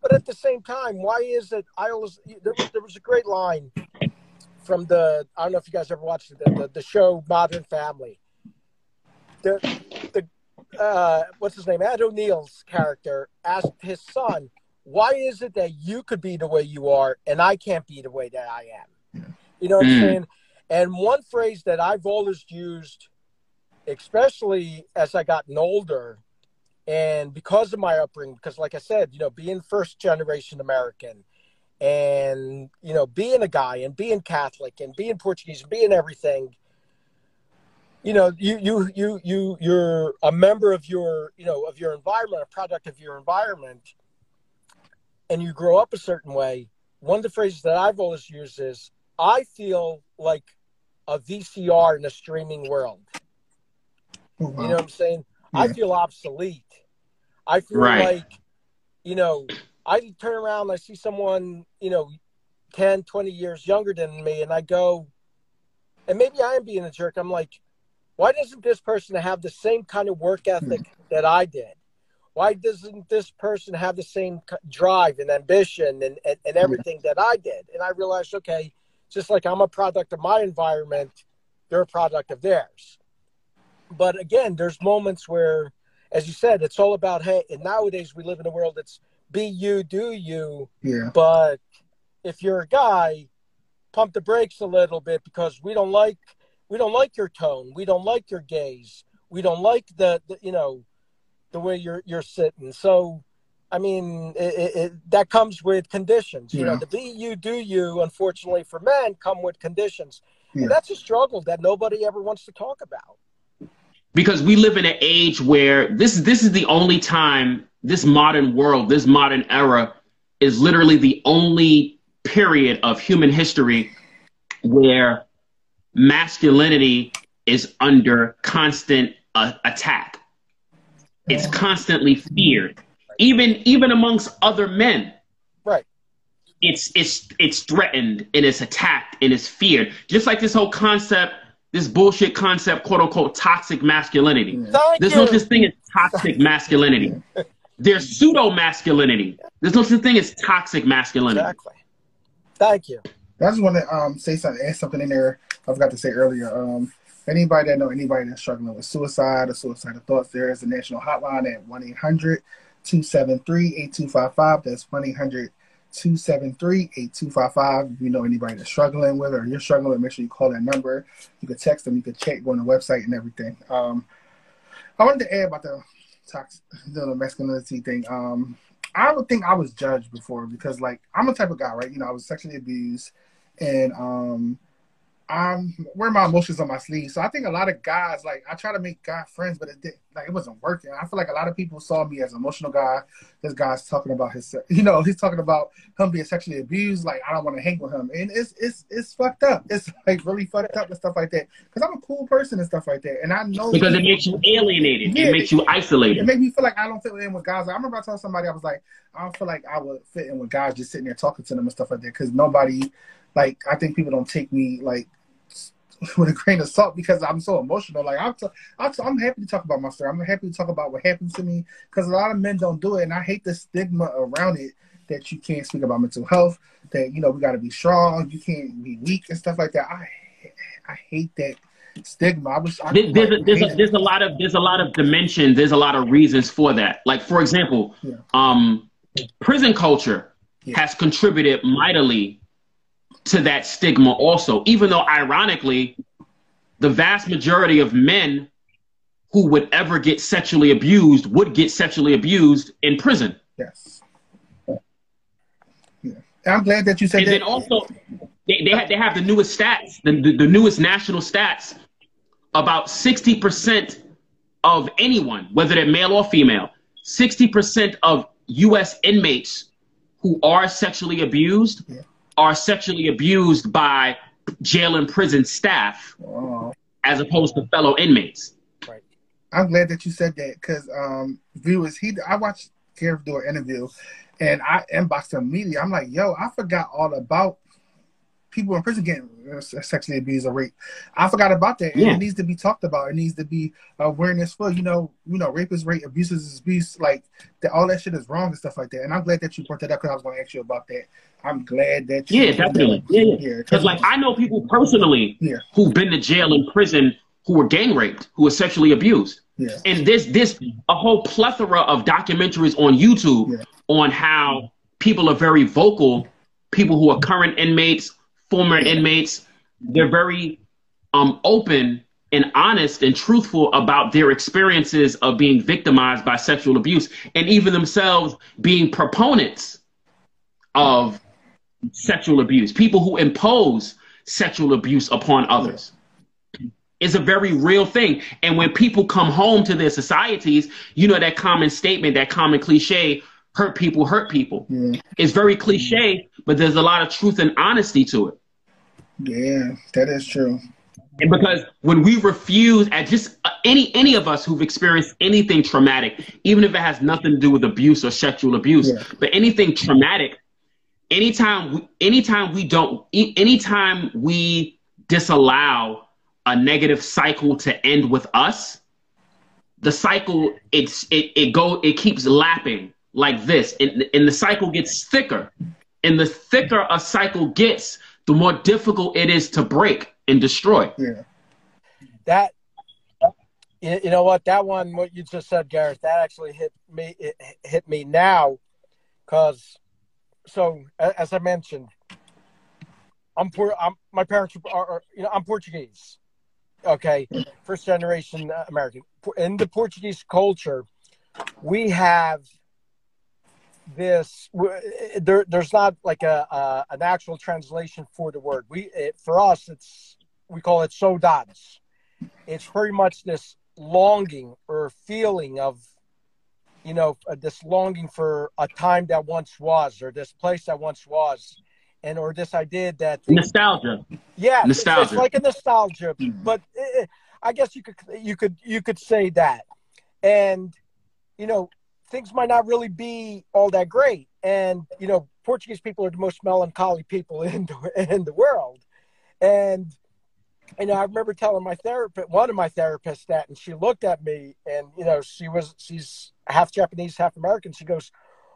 But at the same time, why is it? I always there was, there was a great line from the I don't know if you guys ever watched the the, the show Modern Family. The the uh, what's his name? Ed O'Neill's character asked his son, "Why is it that you could be the way you are and I can't be the way that I am?" You know what mm. I'm saying? And one phrase that I've always used, especially as I gotten older, and because of my upbringing, because like I said, you know, being first generation American, and you know, being a guy and being Catholic and being Portuguese and being everything you know you you you you you're a member of your you know of your environment a product of your environment and you grow up a certain way one of the phrases that i've always used is i feel like a vcr in a streaming world oh, wow. you know what i'm saying yeah. i feel obsolete i feel right. like you know i turn around i see someone you know 10 20 years younger than me and i go and maybe i am being a jerk i'm like why doesn't this person have the same kind of work ethic hmm. that I did? Why doesn't this person have the same drive and ambition and, and, and everything that I did? And I realized, okay, just like I'm a product of my environment, they're a product of theirs. But again, there's moments where, as you said, it's all about, hey, and nowadays we live in a world that's be you, do you. Yeah. But if you're a guy, pump the brakes a little bit because we don't like – we don't like your tone. We don't like your gaze. We don't like the, the you know, the way you're you're sitting. So, I mean, it, it, that comes with conditions. You yeah. know, the be you do you. Unfortunately, for men, come with conditions. Yeah. And that's a struggle that nobody ever wants to talk about. Because we live in an age where this this is the only time this modern world, this modern era, is literally the only period of human history where masculinity is under constant uh, attack. It's constantly feared, even even amongst other men. Right. It's it's it's threatened and it's attacked and it's feared. Just like this whole concept, this bullshit concept, quote unquote, toxic masculinity. Thank There's you. no such thing as toxic masculinity. There's pseudo masculinity. There's no such thing as toxic masculinity. Exactly. Thank you. I just want to um, say something, add something in there. I forgot to say earlier. Um, anybody that know anybody that's struggling with suicide or suicidal thoughts, there is a national hotline at 1 800 273 8255. That's 1 800 273-8255. If you know anybody that's struggling with or you're struggling with, make sure you call that number. You can text them, you can check, go on the website and everything. Um, I wanted to add about the toxic, the masculinity thing. Um, I don't think I was judged before because, like, I'm a type of guy, right? You know, I was sexually abused, and um, I'm wearing my emotions on my sleeve. So I think a lot of guys, like, I try to make guy friends, but it did, like it wasn't working. I feel like a lot of people saw me as an emotional guy. This guy's talking about his, you know, he's talking about him being sexually abused. Like, I don't want to hang with him, and it's it's it's fucked up. It's like really fucked up and stuff like that. Because I'm a cool person and stuff like that, and I know because it makes you alienated. Yeah, it makes you isolated. It makes me feel like I don't fit in with guys. Like, I remember I told somebody I was like, I don't feel like I would fit in with guys just sitting there talking to them and stuff like that. Because nobody, like, I think people don't take me like with a grain of salt because I'm so emotional. Like I'm, t- I'm, t- I'm happy to talk about my story. I'm happy to talk about what happened to me because a lot of men don't do it, and I hate the stigma around it that you can't speak about mental health. That you know we got to be strong. You can't be weak and stuff like that. I, I hate that stigma. I. I there's, a, there's, a, there's a lot of there's a lot of dimensions. There's a lot of reasons for that. Like for example, yeah. um, prison culture yeah. has contributed mightily to that stigma also, even though ironically, the vast majority of men who would ever get sexually abused would get sexually abused in prison. Yes. Yeah. I'm glad that you said and that. And then also, they, they, have, they have the newest stats, the, the, the newest national stats. About 60% of anyone, whether they're male or female, 60% of U.S. inmates who are sexually abused yeah are sexually abused by jail and prison staff as opposed to fellow inmates. Right. I'm glad that you said that because um, viewers, he I watched Gareth do an interview and I inboxed him immediately. I'm like, yo, I forgot all about people in prison getting uh, sexually abused or raped. I forgot about that. Yeah. it needs to be talked about. It needs to be awareness for, you know, you know, rape is rape, abuse is abuse. Like that, all that shit is wrong and stuff like that. And I'm glad that you brought that up because I was going to ask you about that. I'm glad that you. Yeah, definitely. Yeah, yeah. Because like I know people personally yeah. who've been to jail and prison who were gang raped, who were sexually abused. Yeah. And this this a whole plethora of documentaries on YouTube yeah. on how people are very vocal, people who are current inmates, former inmates, they're very um, open and honest and truthful about their experiences of being victimized by sexual abuse and even themselves being proponents of sexual abuse, people who impose sexual abuse upon others. Is a very real thing. And when people come home to their societies, you know that common statement, that common cliche, hurt people hurt people. Yeah. It's very cliche, but there's a lot of truth and honesty to it. Yeah, that is true. And because when we refuse at just uh, any any of us who've experienced anything traumatic, even if it has nothing to do with abuse or sexual abuse, yeah. but anything traumatic, anytime we, anytime we don't anytime we disallow a negative cycle to end with us, the cycle it's it it go it keeps lapping like this, and, and the cycle gets thicker. And the thicker a cycle gets, the more difficult it is to break and destroy. Yeah. That you know what that one what you just said Gareth that actually hit me it hit me now cuz so as I mentioned I'm poor I'm my parents are, are you know I'm Portuguese okay mm-hmm. first generation American in the Portuguese culture we have this there there's not like a, a, an actual translation for the word. We it, for us it's we call it so saudades it's very much this longing or feeling of you know uh, this longing for a time that once was or this place that once was and or this idea that nostalgia. Yeah nostalgia it's, it's like a nostalgia mm-hmm. but it, i guess you could you could you could say that. And you know things might not really be all that great. And you know, Portuguese people are the most melancholy people in the, in the world. And you know, I remember telling my therapist, one of my therapists, that, and she looked at me, and you know, she was she's half Japanese, half American. She goes,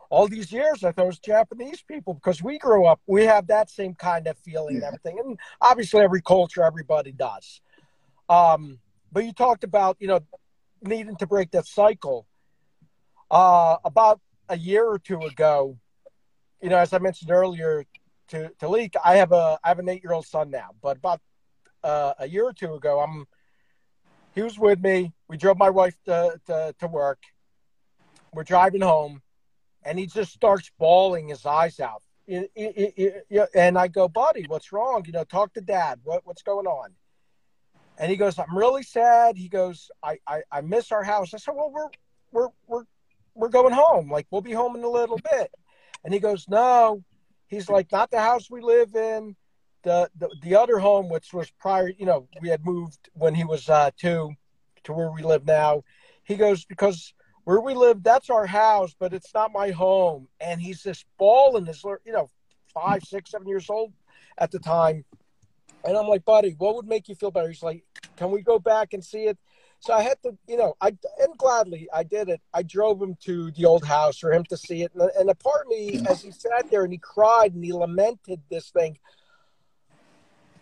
"All these years, I thought it was Japanese people because we grew up, we have that same kind of feeling and everything, and obviously every culture, everybody does." Um, but you talked about you know needing to break that cycle uh, about a year or two ago, you know, as I mentioned earlier to to Leek, I have a I have an eight year old son now, but about uh, a year or two ago, I'm he was with me. We drove my wife to, to, to work. We're driving home, and he just starts bawling his eyes out. It, it, it, and I go, buddy, what's wrong? You know, talk to dad. What, what's going on? And he goes, I'm really sad. He goes, I, I, I miss our house. I said, well, we're, we're, we're, we're going home. Like, we'll be home in a little bit. And he goes, no. He's like, not the house we live in. The, the, the other home, which was prior, you know, we had moved when he was uh, two to where we live now. He goes, because where we live, that's our house, but it's not my home. And he's just bawling, his, you know, five, six, seven years old at the time. And I'm like, buddy, what would make you feel better? He's like, can we go back and see it? So I had to, you know, I and gladly I did it. I drove him to the old house for him to see it, and, and a part of me, as he sat there and he cried and he lamented this thing,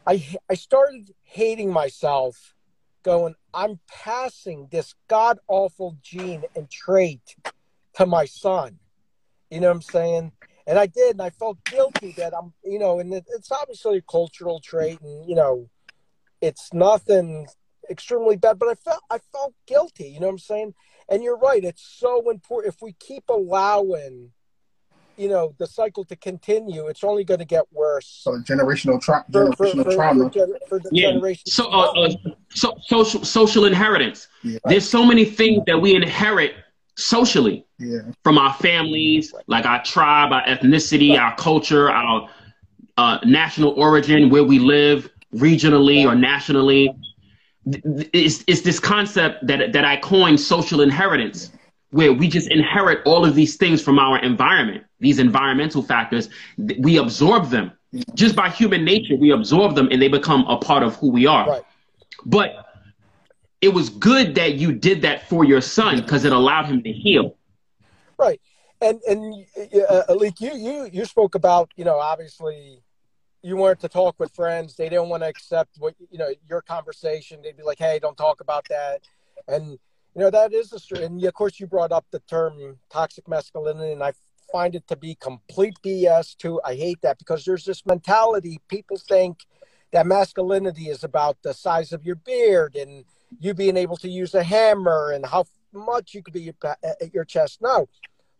I I started hating myself, going, I'm passing this god awful gene and trait to my son. You know what I'm saying? And I did, and I felt guilty that I'm, you know, and it's obviously a cultural trait, and you know, it's nothing extremely bad, but I felt I felt guilty. You know what I'm saying? And you're right; it's so important. If we keep allowing, you know, the cycle to continue, it's only going to get worse. So generational, tra- generational for, for, trauma. For, yeah. So, uh, uh, so social social inheritance. Yeah. There's so many things that we inherit socially yeah. from our families, like our tribe, our ethnicity, right. our culture, our uh, national origin, where we live regionally or nationally it's, it's this concept that, that I coined social inheritance, where we just inherit all of these things from our environment, these environmental factors. We absorb them just by human nature. We absorb them and they become a part of who we are. Right. But it was good that you did that for your son because it allowed him to heal. Right. And, and uh, Alik, you, you, you spoke about, you know, obviously you weren't to talk with friends. They didn't want to accept what you know your conversation. They'd be like, "Hey, don't talk about that." And you know that is the truth. And of course, you brought up the term toxic masculinity, and I find it to be complete BS. Too, I hate that because there's this mentality. People think that masculinity is about the size of your beard and you being able to use a hammer and how much you could be at your chest. No,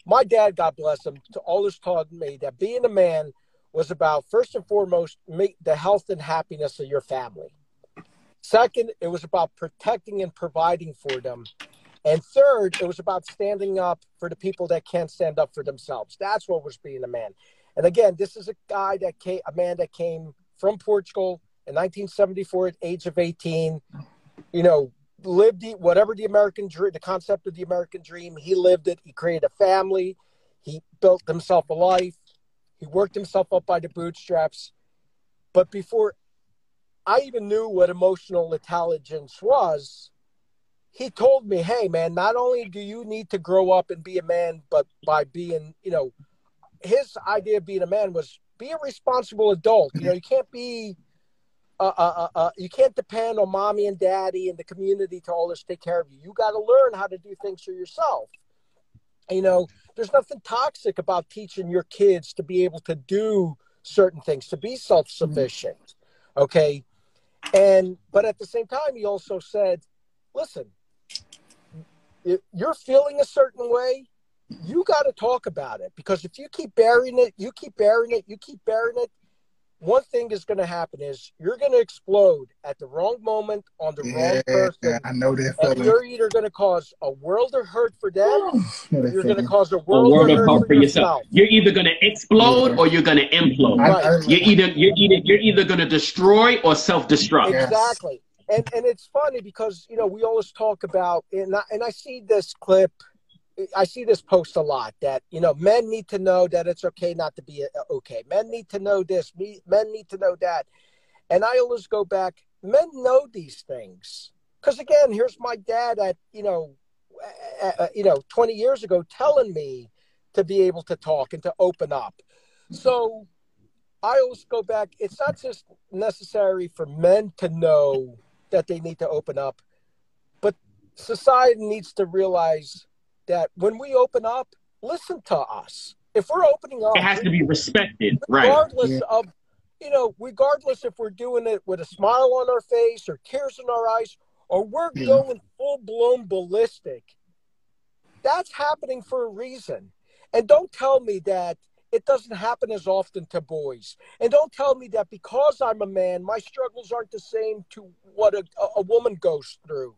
my dad, God bless him, to always taught me that being a man was about first and foremost make the health and happiness of your family. Second, it was about protecting and providing for them. And third, it was about standing up for the people that can't stand up for themselves. That's what was being a man. And again, this is a guy that came, a man that came from Portugal in 1974 at age of 18. You know, lived the, whatever the American dream, the concept of the American dream. He lived it. He created a family. He built himself a life. He worked himself up by the bootstraps. But before I even knew what emotional intelligence was, he told me, hey, man, not only do you need to grow up and be a man, but by being, you know, his idea of being a man was be a responsible adult. You know, you can't be, uh, uh, uh, uh you can't depend on mommy and daddy and the community to always take care of you. You got to learn how to do things for yourself. You know, there's nothing toxic about teaching your kids to be able to do certain things, to be self sufficient. Mm-hmm. Okay. And, but at the same time, he also said, listen, you're feeling a certain way, you got to talk about it because if you keep burying it, you keep burying it, you keep burying it, one thing is going to happen is you're going to explode at the wrong moment on the yeah, wrong person. I know that. And you're either going to cause a world of hurt for them, or you're going to cause a world, a world of, hurt, hurt for yourself. yourself. You're either going to explode yeah. or you're going to implode. Right. You're either you're either you're either going to destroy or self destruct. Exactly. And and it's funny because you know we always talk about and I, and I see this clip I see this post a lot that you know men need to know that it's okay not to be uh, okay. Men need to know this. Men need to know that. And I always go back. Men know these things because again, here's my dad at you know, you know, 20 years ago telling me to be able to talk and to open up. So I always go back. It's not just necessary for men to know that they need to open up, but society needs to realize that when we open up, listen to us. if we're opening up, it has to be respected, right? regardless Yeah. of you know, regardless if we're doing it with a smile on our face or tears in our eyes or we're Yeah. going full blown ballistic, that's happening for a reason. And don't tell me that it doesn't happen as often to boys. And don't tell me that because I'm a man, my struggles aren't the same to what a, a, a woman goes through.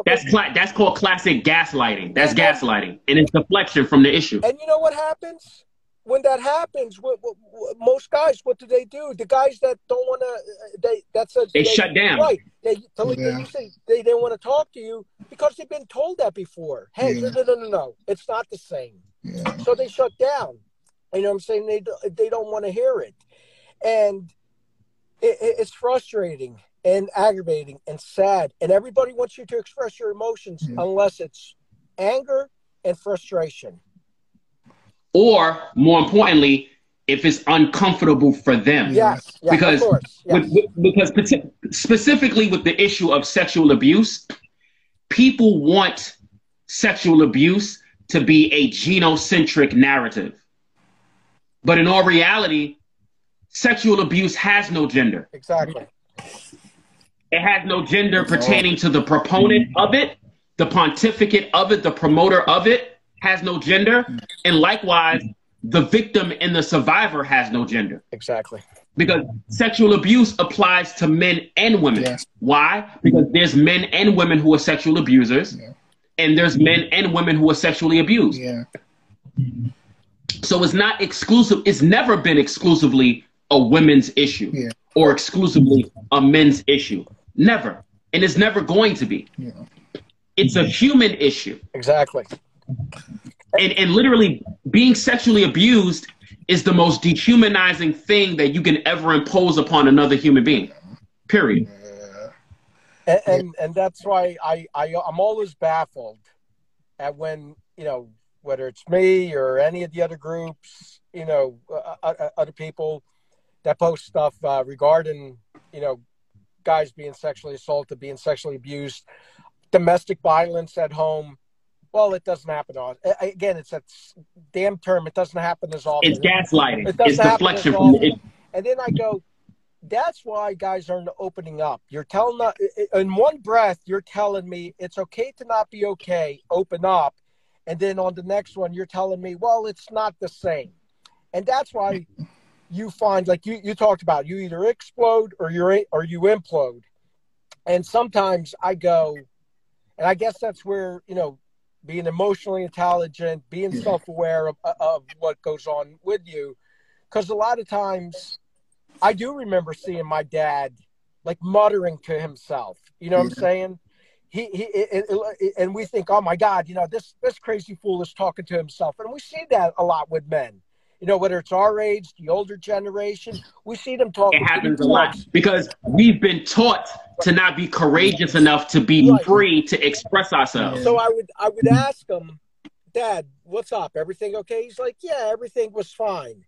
Okay? That's cla- that's called classic gaslighting. That's Yeah. gaslighting, and it's deflection from the issue. And you know what happens when that happens? What, what, what- most guys, what do they do? The guys that don't want to, uh, they that's a, They shut down. Right? They, to, Yeah. you say, they didn't want to talk to you because they've been told that before. Hey, Yeah. no, no, no, no, no, it's not the same. Yeah. So they shut down. You know what I'm saying? They they don't want to hear it, and it, it- it's frustrating and aggravating and sad. And everybody wants you to express your emotions Yeah. unless it's anger and frustration. Or more importantly, if it's uncomfortable for them. Yes, yes Because of course. Yes. with, with- because partic- specifically with the issue of sexual abuse, people want sexual abuse to be a gynocentric narrative. But in all reality, sexual abuse has no gender. exactly. It has no gender pertaining to the proponent mm. of it, the pontificate of it, the promoter of it has no gender. And likewise, the victim and the survivor has no gender. Exactly. Because sexual abuse applies to men and women. Yes. Why? Because there's men and women who are sexual abusers, Yeah. and there's men and women who are sexually abused. Yeah. So it's not exclusive. It's never been exclusively a women's issue Yeah. or exclusively a men's issue. Never. And it's never going to be. Yeah. It's a human issue. Exactly. And, and literally, being sexually abused is the most dehumanizing thing that you can ever impose upon another human being. Period. And, and and that's why I, I I'm always baffled at when you know whether it's me or any of the other groups, you know, uh, uh, other people that post stuff uh, regarding you know guys being sexually assaulted, being sexually abused, domestic violence at home. Well, it doesn't happen all. Again, it's that damn term. It doesn't happen as often. It's gaslighting. It doesn't It's happen deflection as from the often. issue. And then I go, that's why guys aren't opening up. You're telling in one breath, you're telling me it's okay to not be okay, open up. And then on the next one, you're telling me, well, it's not the same. And that's why you find, like you, you talked about, you either explode or you're or you implode. And sometimes I go, and I guess that's where you know, being emotionally intelligent, being self-aware of, uh, of what goes on with you, because a lot of times I do remember seeing my dad like muttering to himself. You know what I'm saying? He, he it, it- and we think, oh my God, you know this this crazy fool is talking to himself, and we see that a lot with men. You know, whether it's our age, the older generation, we see them talking. It happens a lot because we've been taught to not be courageous enough to be Right. free to express ourselves. So I would I would ask him, Dad, what's up? Everything okay? He's like, Yeah, everything was fine.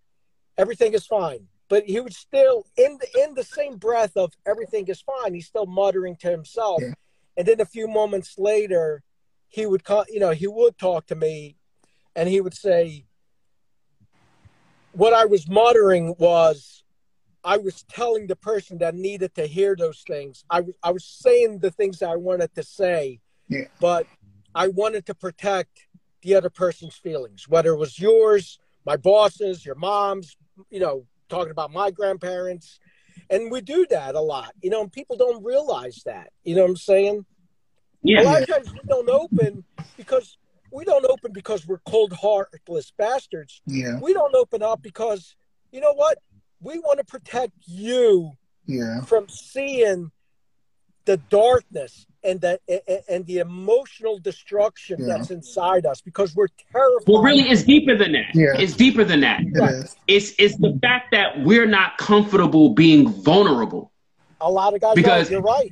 Everything is fine. But he would still in the in the same breath of everything is fine, he's still muttering to himself. Yeah. And then a few moments later, he would co- you know, he would talk to me and he would say what I was muttering was I was telling the person that needed to hear those things. I was I was saying the things that I wanted to say, Yeah. but I wanted to protect the other person's feelings, whether it was yours, my bosses, your mom's, you know, talking about my grandparents. And we do that a lot, you know, and people don't realize that. You know what I'm saying? Yeah. A lot of times we don't open because we don't open because we're cold heartless bastards Yeah. we don't open up because you know what we want to protect you Yeah. from seeing the darkness and the and- and the emotional destruction Yeah. that's inside us because we're terrified Well, really, it's deeper than that. Yeah. It's deeper than that. It Right. is. It's it's the fact that we're not comfortable being vulnerable a lot of guys because- are, you're right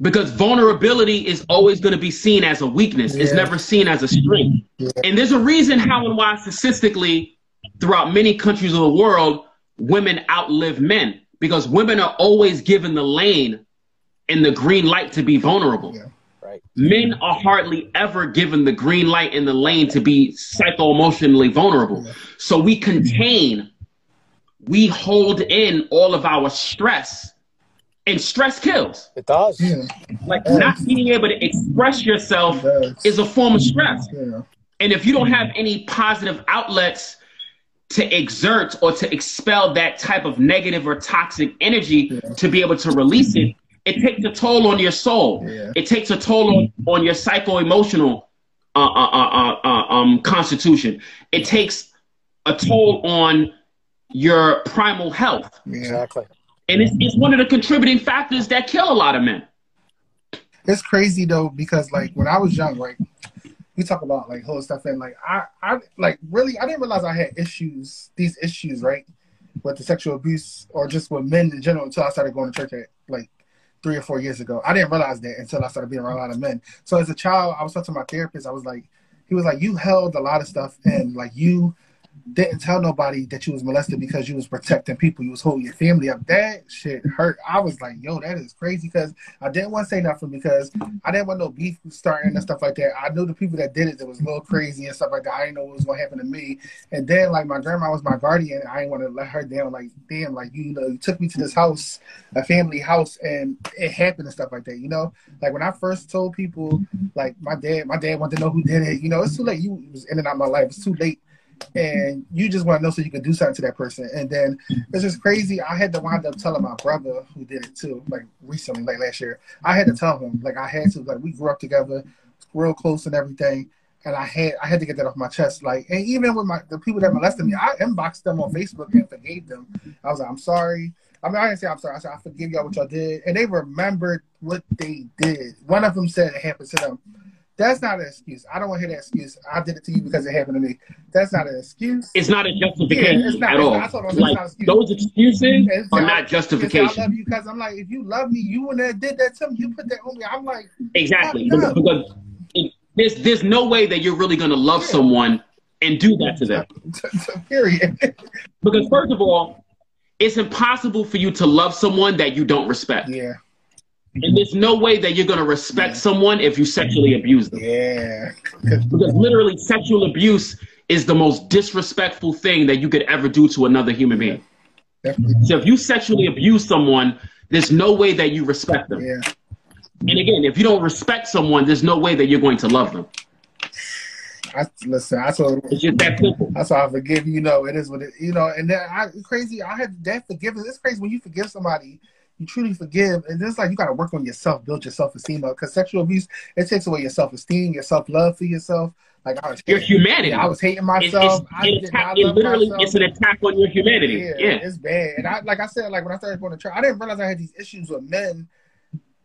because vulnerability is always going to be seen as a weakness. It's never seen as a strength. Yeah. And there's a reason how and why statistically throughout many countries of the world women outlive men because women are always given the lane and the green light to be vulnerable. Yeah. right men are hardly ever given the green light in the lane to be psycho emotionally vulnerable. So we contain, we hold in all of our stress, and stress kills. It does. Yeah, Like not being able to express yourself is a form of stress. yeah, And if you don't have any positive outlets to exert or to expel that type of negative or toxic energy Yeah. to be able to release it, it takes a toll on your soul. Yeah. It takes a toll on, on your psycho emotional uh, uh, uh, uh, uh, um, constitution. It takes a toll on your primal health. Exactly. And it's, it's one of the contributing factors that kill a lot of men. It's crazy though because like when I was young, like we talk about like whole stuff and like I, I like really I didn't realize I had issues, these issues, right, with the sexual abuse or just with men in general until I started going to church at like three or four years ago. I didn't realize that until I started being around a lot of men. So as a child, I was talking to my therapist. I was like, he was like, you held a lot of stuff and like you didn't tell nobody that you was molested because you was protecting people. You was holding your family up. That shit hurt. I was like, yo, that is crazy because I didn't want to say nothing because I didn't want no beef starting and stuff like that. I knew the people that did it that was a little crazy and stuff like that. I didn't know what was gonna happen to me. And then like my grandma was my guardian. I didn't want to let her down. Like damn, like you know, you took me to this house, a family house, and it happened and stuff like that. You know, like when I first told people, like my dad, my dad wanted to know who did it. You know, it's too late. You was in and out my life. It's too late and you just want to know so you can do something to that person. And then it's just crazy. I had to wind up telling my brother who did it too, like recently, like last year. I had to tell him, like I had to, like we grew up together, real close and everything. And I had I had to get that off my chest. Like, and even with my the people that molested me, I inboxed them on Facebook and forgave them. I was like, I'm sorry. I mean, I didn't say I'm sorry. I said I forgive y'all what y'all did, and they remembered what they did. One of them said it happened to them. That's not an excuse. I don't want to hear that excuse. I did it to you because it happened to me. That's not an excuse. It's not a justification Yeah, it's not- at all. not- I told him it's like not excuse. those excuses It's are not- justification. I love you because I'm like, if you love me, you wouldn't have did that to me. You put that on me. I'm like, Exactly. Because, because it- there's there's no way that you're really gonna love Yeah. someone and do that to them. period. Because first of all, it's impossible for you to love someone that you don't respect. yeah, And there's no way that you're gonna respect someone if you sexually abuse them. yeah. Because literally sexual abuse is the most disrespectful thing that you could ever do to another human being. Definitely. So if you sexually abuse someone, there's no way that you respect them. Yeah. And again, if you don't respect someone, there's no way that you're going to love them. I listen. I told It's just that simple. That's why I forgive you. You know, it is what it. You know, and then I crazy. I had that forgiveness. It's crazy when you forgive somebody. You truly forgive, and it's like you got to work on yourself, build your self esteem up. Because sexual abuse, it takes away your self esteem, your self love for yourself. Like I was, Your humanity. I was hating It's, it's, myself. I it did not it literally myself. it's an attack on your humanity. Yeah, Yeah. it's bad. And I, like I said, like when I started going to church, I didn't realize I had these issues with men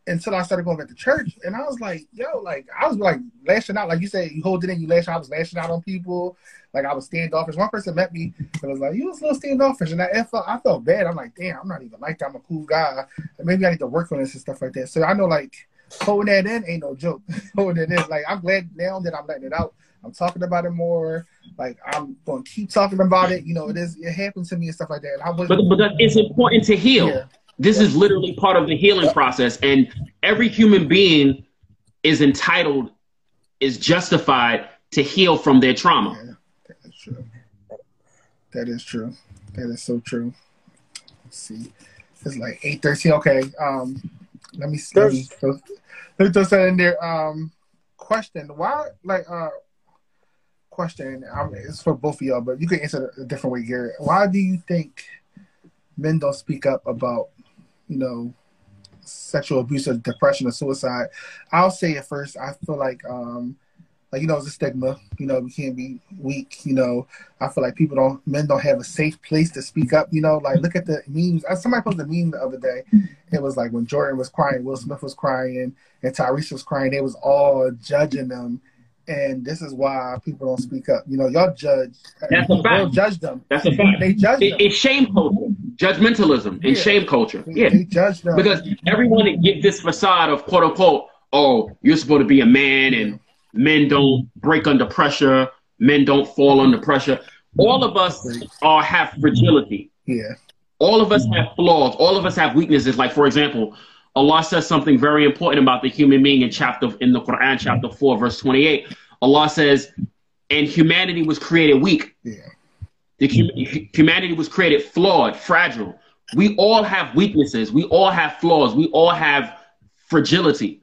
until I started going back to church. And I was like, yo, like I was like lashing out, like you said, you hold it in, you lash. out. I was lashing out on people. Like I was standoffish. One person met me and was like, "You was a little standoffish," and I I felt I felt bad. I'm like, "Damn, I'm not even like that. I'm a cool guy. Maybe I need to work on this and stuff like that." So I know like holding that in ain't no joke. holding it in, like I'm glad now that I'm letting it out. I'm talking about it more. Like I'm going to keep talking about it. You know, it is it happened to me and stuff like that. But, but that- it's important to heal. Yeah. This is literally part of the healing process. And every human being is entitled, is justified to heal from their trauma. Yeah, that is true. That is true. That is so true. Let's see. It's like eight thirteen. Okay. Um let me see. Let me, throw, let me throw something in there. Um question. Why like uh question um, it's for both of y'all, but you can answer it a different way, Gareth. Why do you think men don't speak up about, you know, sexual abuse or depression or suicide? I'll say it first. I feel like um like you know, it's a stigma. You know, we can't be weak. You know, I feel like people don't, men don't have a safe place to speak up. You know, like look at the memes. Somebody posted a meme the other day. It was like when Jordan was crying, Will Smith was crying, and Tyrese was crying. They was all judging them, and this is why people don't speak up. You know, y'all judge. That's a fact. judge them. That's a fact. They judge It, them. it's shame culture, judgmentalism, and Yeah. shame culture. Yeah. They judge them because everyone get this facade of quote unquote, oh, you're supposed to be a man and men don't break under pressure, men don't fall under pressure. All of us are have fragility. yeah, All of us have flaws. All of us have weaknesses. Like for example, Allah says something very important about the human being in chapter in the Quran, chapter four, verse twenty-eight. Allah says, "And humanity was created weak. Yeah. The hu- humanity was created flawed, fragile. We all have weaknesses. We all have flaws. We all have fragility,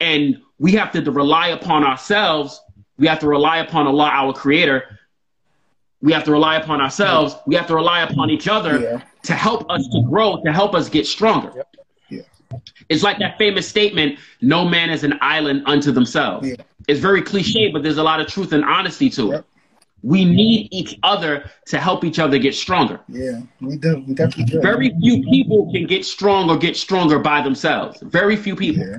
and we have to rely upon ourselves. We have to rely upon Allah, our Creator. We have to rely upon ourselves. We have to rely upon each other Yeah. to help us to grow, to help us get stronger. Yep. Yeah. It's like that famous statement, no man is an island unto themselves. Yeah. It's very cliche, but there's a lot of truth and honesty to it. We need each other to help each other get stronger. Yeah. We do. We definitely do. Very few people can get strong or get stronger by themselves. Very few people. Yeah.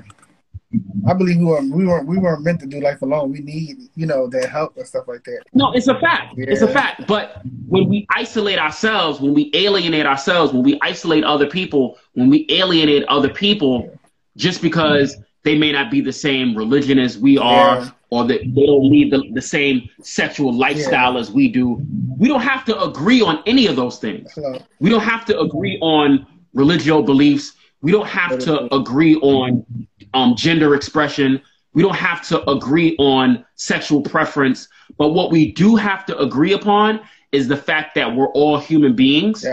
I believe we weren't we weren't we weren't meant to do life alone. We need, you know, that help and stuff like that. No, it's a fact. It's a fact. But when we isolate ourselves, when we alienate ourselves, when we isolate other people, when we alienate other people just because they may not be the same religion as we are Yeah. or that they don't lead the, the same sexual lifestyle as we do, we don't have to agree on any of those things. So We don't have to agree on religious beliefs. We don't have to agree on um, gender expression. We don't have to agree on sexual preference. But what we do have to agree upon is the fact that we're all human beings.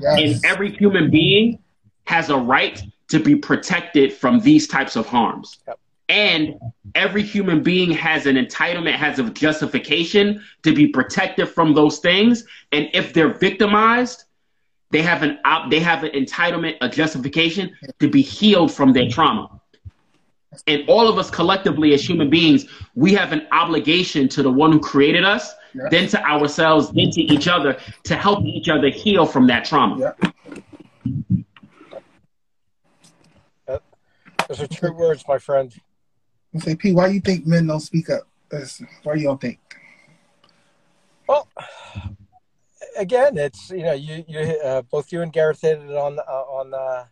yes. And every human being has a right to be protected from these types of harms. Yep. And every human being has an entitlement, has a justification to be protected from those things. And if they're victimized, they have an op- they have an entitlement, a justification to be healed from their trauma. And all of us collectively as human beings, we have an obligation to the one who created us, Yeah. then to ourselves, then to each other, to help each other heal from that trauma. Yeah. Those are true words, my friend. You say, P, why do you think men don't speak up? That's, why you don't think? Well, again, it's you know you you uh, both you and Gareth hit it on uh, on uh,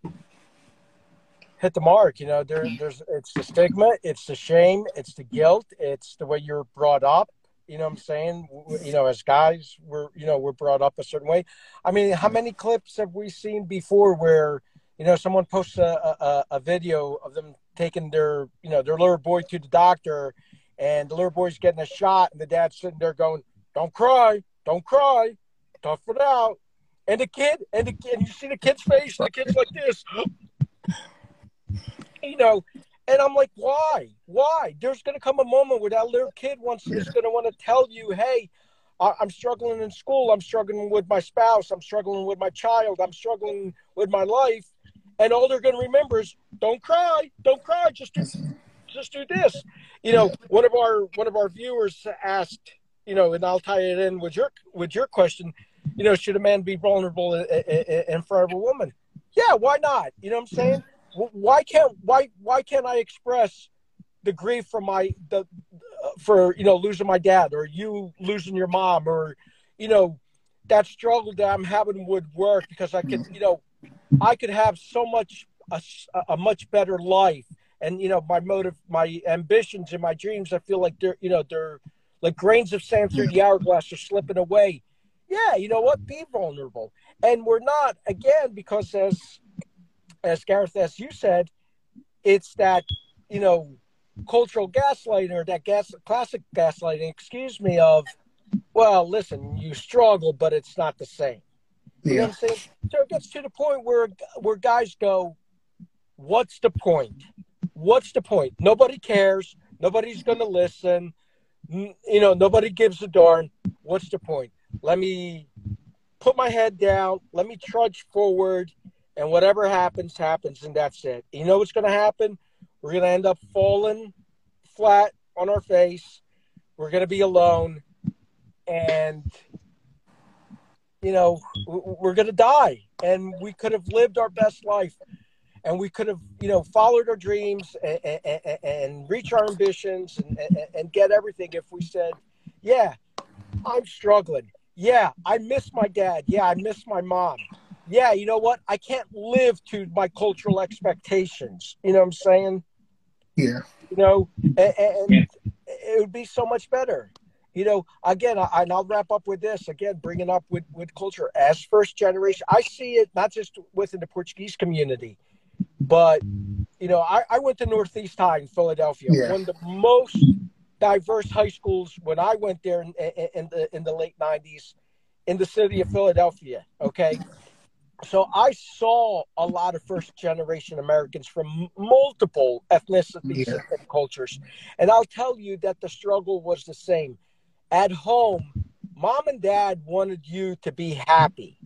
hit the mark. You know, there there's it's the stigma, it's the shame, it's the guilt, it's the way you're brought up. You know what I'm saying? You know, as guys, we're you know we're brought up a certain way. I mean, how many clips have we seen before where you know someone posts a, a, a video of them taking their you know their little boy to the doctor, and the little boy's getting a shot, and the dad's sitting there going, "Don't cry, don't cry, tough it out." And the kid, and the kid, you see the kid's face, and the kid's like this, you know. And I'm like, why? Why? There's going to come a moment where that little kid wants is going to want to tell you, hey, I- I'm struggling in school. I'm struggling with my spouse. I'm struggling with my child. I'm struggling with my life. And all they're going to remember is, don't cry, don't cry, just do, just do this. You know, one of our one of our viewers asked, you know, and I'll tie it in with your with your question. You know, should a man be vulnerable i- i- i- in front of a woman? Yeah, why not? You know what I'm saying? Wh- Why can't why why can't I express the grief for my the for you know losing my dad or you losing your mom or you know that struggle that I'm having with work because I could mm-hmm. you know I could have so much a, a much better life. And you know my motive my ambitions and my dreams I feel like they're you know they're like grains of sand through the hourglass are slipping away. Yeah you know what? Be vulnerable. And we're not again because as as Gareth as you said it's that you know cultural gaslighting or that gas classic gaslighting excuse me of well listen you struggle but it's not the same you know Yeah. what I'm? So it gets to the point where where guys go, "What's the point? What's the point? Nobody cares. Nobody's going to listen. You know, nobody gives a darn. What's the point? Let me put my head down. Let me trudge forward, and whatever happens, happens, and that's it. You know what's going to happen? We're going to end up falling flat on our face. We're going to be alone, and you know, we're going to die. And we could have lived our best life and we could have, you know, followed our dreams and, and, and reach our ambitions and, and, and get everything if we said, yeah, I'm struggling. Yeah, I miss my dad. Yeah, I miss my mom. Yeah, you know what? I can't live to my cultural expectations. You know what I'm saying? Yeah. you know, and, and it would be so much better. You know, again, I, and I'll wrap up with this again, bringing up with, with culture as first generation. I see it not just within the Portuguese community. but you know, I, I went to Northeast High in Philadelphia, Yeah. one of the most diverse high schools when I went there in, in, in the in the late '90s in the city of Philadelphia. Okay, so I saw a lot of first generation Americans from multiple ethnicities Yeah. and cultures, and I'll tell you that the struggle was the same. At home, mom and dad wanted you to be happy,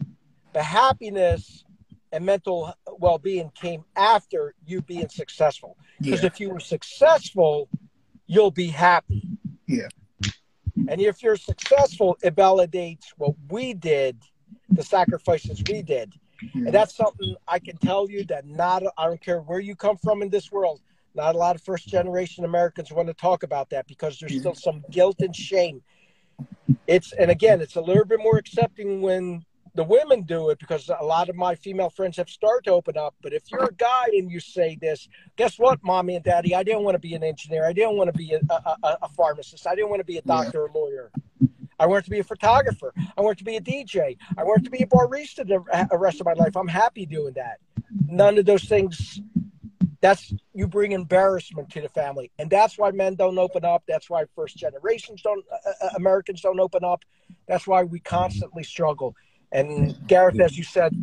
but happiness and mental well-being came after you being successful. Because Yeah. if you were successful, you'll be happy. Yeah. And if you're successful, it validates what we did, the sacrifices we did. Yeah. And mm-hmm. that's something I can tell you that not, I don't care where you come from in this world, not a lot of first generation Americans want to talk about that because there's still mm-hmm. some guilt and shame. It's, and again, it's a little bit more accepting when the women do it because a lot of my female friends have started to open up. But if you're a guy and you say this, guess what, mommy and daddy? I didn't want to be an engineer. I didn't want to be a, a, a, a pharmacist. I didn't want to be a doctor or lawyer. I wanted to be a photographer. I wanted to be a DJ. I wanted to be a barista the rest of my life. I'm happy doing that. None of those things. That's you bring embarrassment to the family, and that's why men don't open up. That's why first generations don't uh, uh, Americans don't open up. That's why we constantly struggle. And Gareth, as you said,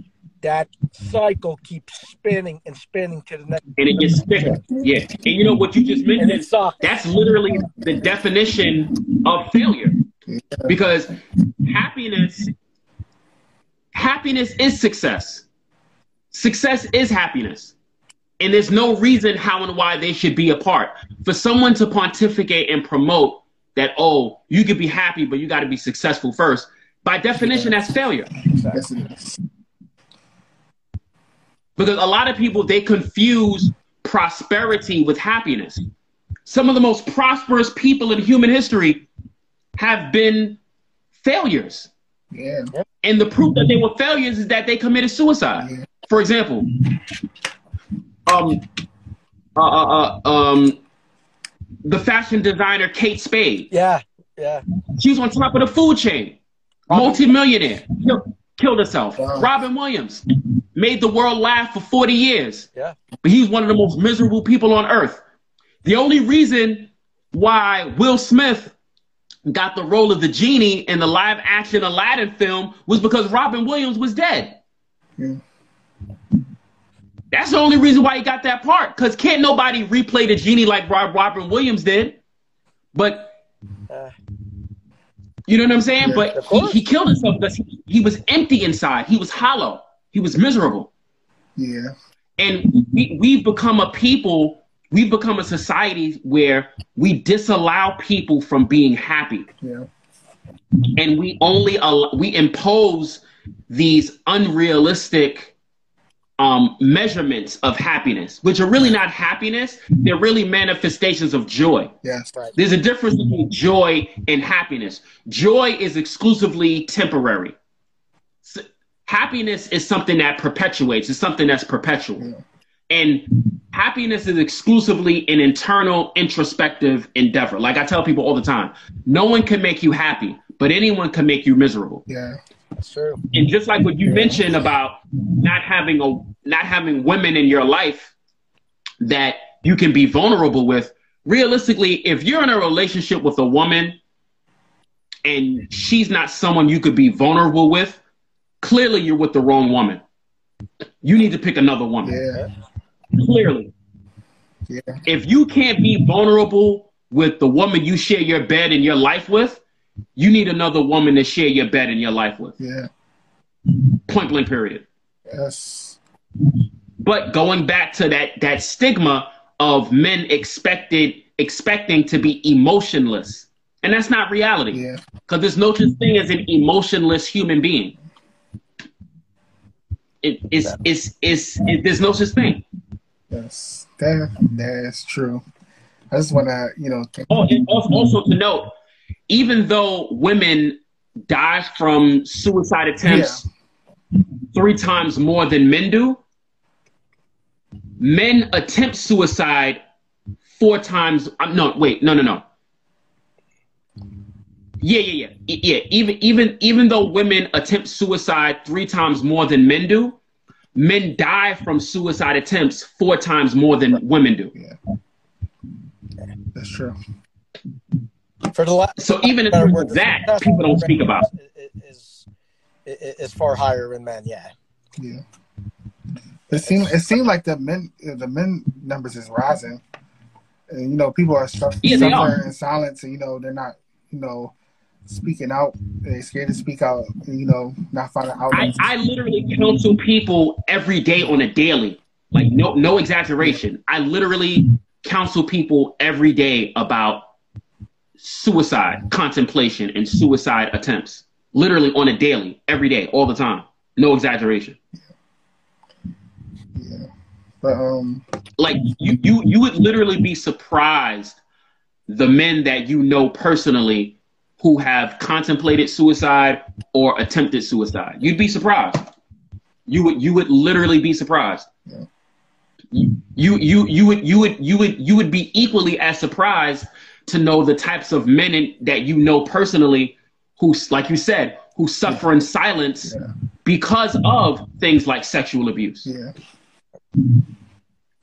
that cycle keeps spinning and spinning to the next, And it gets thicker. Yeah. And you know what you just mentioned? That's literally the definition of failure. Because happiness happiness is success. Success is happiness. And there's no reason how and why they should be apart. For someone to pontificate and promote that, oh, you could be happy, but you got to be successful first, by definition, that's failure. Because a lot of people they confuse prosperity with happiness some of the most prosperous people in human history have been failures Yeah. and the proof that they were failures is that they committed suicide Yeah. for example um uh, uh, uh, um the fashion designer kate spade Yeah, yeah. she was on top of the food chain multimillionaire Kill- killed herself Wow. robin williams made the world laugh for 40 years Yeah. but he's one of the most miserable people on earth. The only reason why Will Smith got the role of the genie in the live action Aladdin film was because Robin Williams was dead. Yeah. That's the only reason why he got that part. Because can't nobody replay the genie like Rob Robin Williams did. But Uh, you know what I'm saying? Yeah. but he, he killed himself because he, he was empty inside. He was hollow. He was miserable. Yeah. and we, we've become a people we've become a society where we disallow people from being happy Yeah. and we only al- we impose these unrealistic um, measurements of happiness which are really not happiness they're really manifestations of joy Yes. Right. there's a difference between joy and happiness joy is exclusively temporary S- happiness is something that perpetuates it's something that's perpetual Yeah. And happiness is exclusively an internal introspective endeavor like i tell people all the time no one can make you happy but anyone can make you miserable Yeah. that's true. and just like what you mentioned about not having a not having women in your life that you can be vulnerable with realistically if you're in a relationship with a woman and she's not someone you could be vulnerable with clearly you're with the wrong woman you need to pick another woman Yeah. Clearly Yeah. if you can't be vulnerable with the woman you share your bed and your life with you need another woman to share your bed and your life with Yeah. point blank period Yes. but going back to that that stigma of men expected expecting to be emotionless and that's not reality Yeah. because there's no such thing as an emotionless human being it, it's, it's, it's, it, there's no such thing Yes. That that's true. I just want to, you know, oh, and also, also to note even though women die from suicide attempts three times more than men do men attempt suicide four times um, no wait no no no yeah yeah yeah yeah even even even though women attempt suicide three times more than men do men die from suicide attempts four times more than women do. Yeah, that's true. For the last, So even in terms of that, people don't speak about. Is, is is far higher in men. Yeah. Yeah. It seemed it seemed like the men the men numbers is rising, and you know people are suffering Yeah, they in silence, and you know they're not you know speaking out. They're scared to speak out. You know, not finding I, outlets. I literally counsel people every day on a daily. Like no no exaggeration. I literally counsel people every day about suicide contemplation and suicide attempts. Literally on a daily, every day, all the time. No exaggeration. yeah, but um, Like you you you would literally be surprised the men that you know personally who have contemplated suicide or attempted suicide. You'd be surprised. You would you would literally be surprised. Yeah. You you you would you would you would you would be equally as surprised to know the types of men in, that you know personally who like you said who suffer in silence Yeah. because of things like sexual abuse. yeah,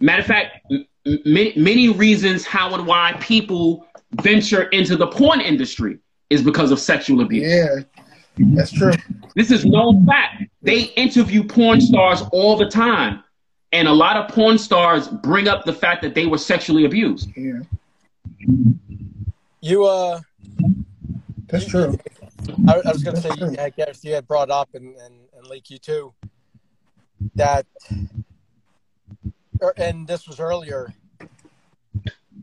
Matter of fact, m- m- many reasons how and why people venture into the porn industry is because of sexual abuse. yeah, that's true. This is known fact. They interview porn stars all the time. And a lot of porn stars bring up the fact that they were sexually abused. Yeah, You uh, that's true. I, I was going to say, you, I guess you had brought up and and, and Leak you too that, or, and this was earlier.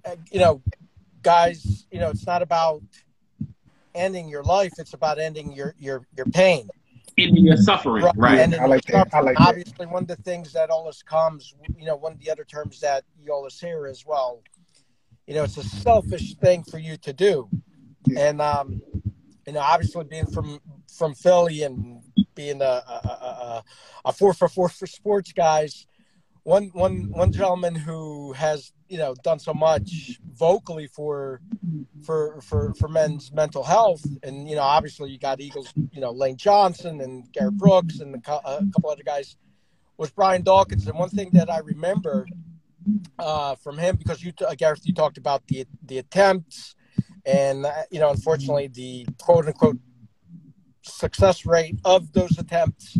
uh, You know, guys, you know, it's not about ending your life; it's about ending your your your pain. In your suffering, right? And I like that. I like that. obviously, one of the things that always comes, you know, one of the other terms that you always hear as well, you know, it's a selfish thing for you to do. Yeah. And, um, you know, obviously being from, from Philly and being a, a, a, a- a four for four for sports guys, one, one, one gentleman who has, you know, done so much vocally for, for, for, for men's mental health. And, you know, obviously you got Eagles, you know, Lane Johnson and Garrett Brooks and a couple other guys was Brian Dawkins. And one thing that I remember uh, from him, because you, uh, Gareth, you talked about the, the attempts and, uh, you know, unfortunately the quote unquote success rate of those attempts.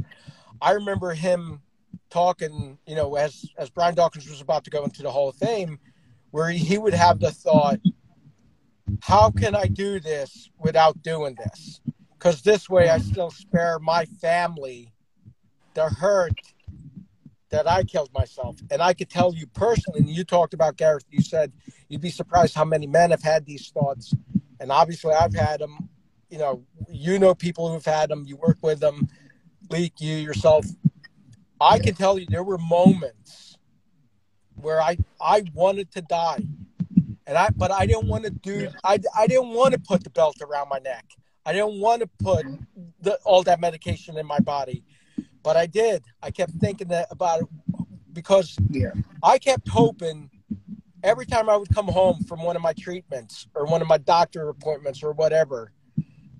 I remember him talking, you know, as, as Brian Dawkins was about to go into the Hall of Fame, where he, would have the thought, how can I do this without doing this? Because this way I still spare my family the hurt that I killed myself. And I could tell you personally, and you talked about Gareth, you said you'd be surprised how many men have had these thoughts. And obviously I've had them, you know, you know people who've had them, you work with them, Leak, you yourself. I can tell you there were moments where I, I wanted to die. And I, but I didn't want to do. I, I didn't want to put the belt around my neck. I didn't want to put the, all that medication in my body, but I did. I kept thinking that about it because Yeah, I kept hoping every time I would come home from one of my treatments or one of my doctor appointments or whatever.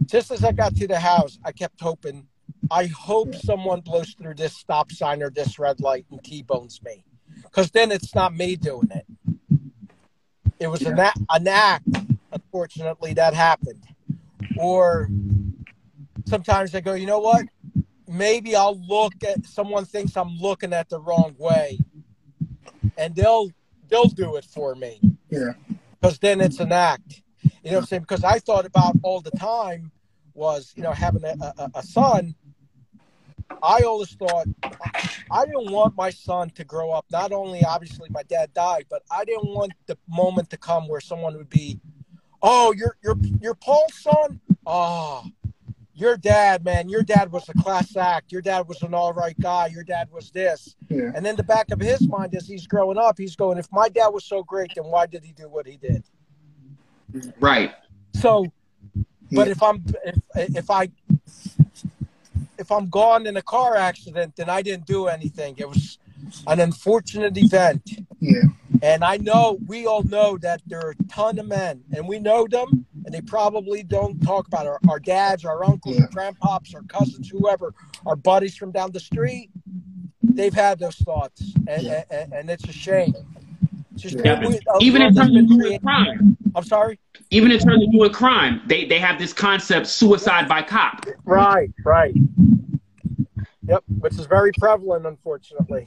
Just as I got to the house, I kept hoping. I hope someone blows through this stop sign or this red light and T-bones me, because then it's not me doing it. It was an, act, an act, unfortunately, that happened. Or sometimes I go, you know what? Maybe I'll look at someone thinks I'm looking at the wrong way, and they'll they'll do it for me yeah, because then it's an act. You know what I'm saying? Because I thought about all the time was you know having a, a, a son. I always thought I didn't want my son to grow up. Not only obviously my dad died, but I didn't want the moment to come where someone would be, "Oh, you're you're you're Paul's son. Oh, your dad, man. Your dad was a class act. Your dad was an all right guy. Your dad was this." yeah, And then the back of his mind as he's growing up, he's going, "If my dad was so great, then why did he do what he did?" Right. So, but Yeah. if I'm if if I if I'm gone in a car accident, then I didn't do anything. It was an unfortunate event, yeah, and I know we all know that there are a ton of men, and we know them, and they probably don't talk about our, our dads, our uncles, Yeah. our grandpops, our cousins, whoever, our buddies from down the street. they've had those thoughts, and Yeah. and, and it's a shame. It's Yeah. Even in terms of doing created- crime, I'm sorry. even in terms of doing crime, they they have this concept suicide by cop. Right, right. Yep, which is very prevalent, unfortunately.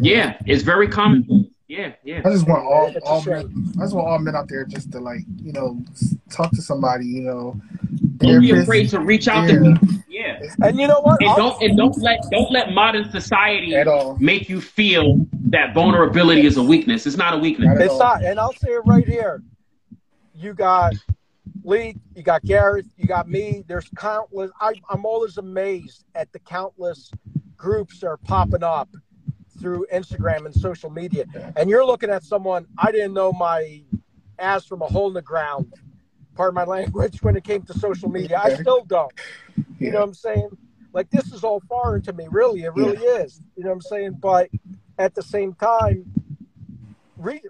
Yeah, it's very common. Yeah, yeah. I just want all all men. I just want all men out there just to like you know talk to somebody. You know, Don't be afraid to reach out yeah. to me. Yeah. And you know what? And don't and don't let don't let modern society At all. make you feel that vulnerability is a weakness. It's not a weakness. Not It's all. not, and I'll say it right here. You got Lee, you got Gareth, you got me. There's countless. I, I'm always amazed at the countless groups that are popping up through Instagram and social media. And you're looking at someone I didn't know my ass from a hole in the ground. Pardon my language. When it came to social media, I still don't. You Yeah. know what I'm saying? Like this is all foreign to me. Really, it really is. You know what I'm saying? But at the same time, read.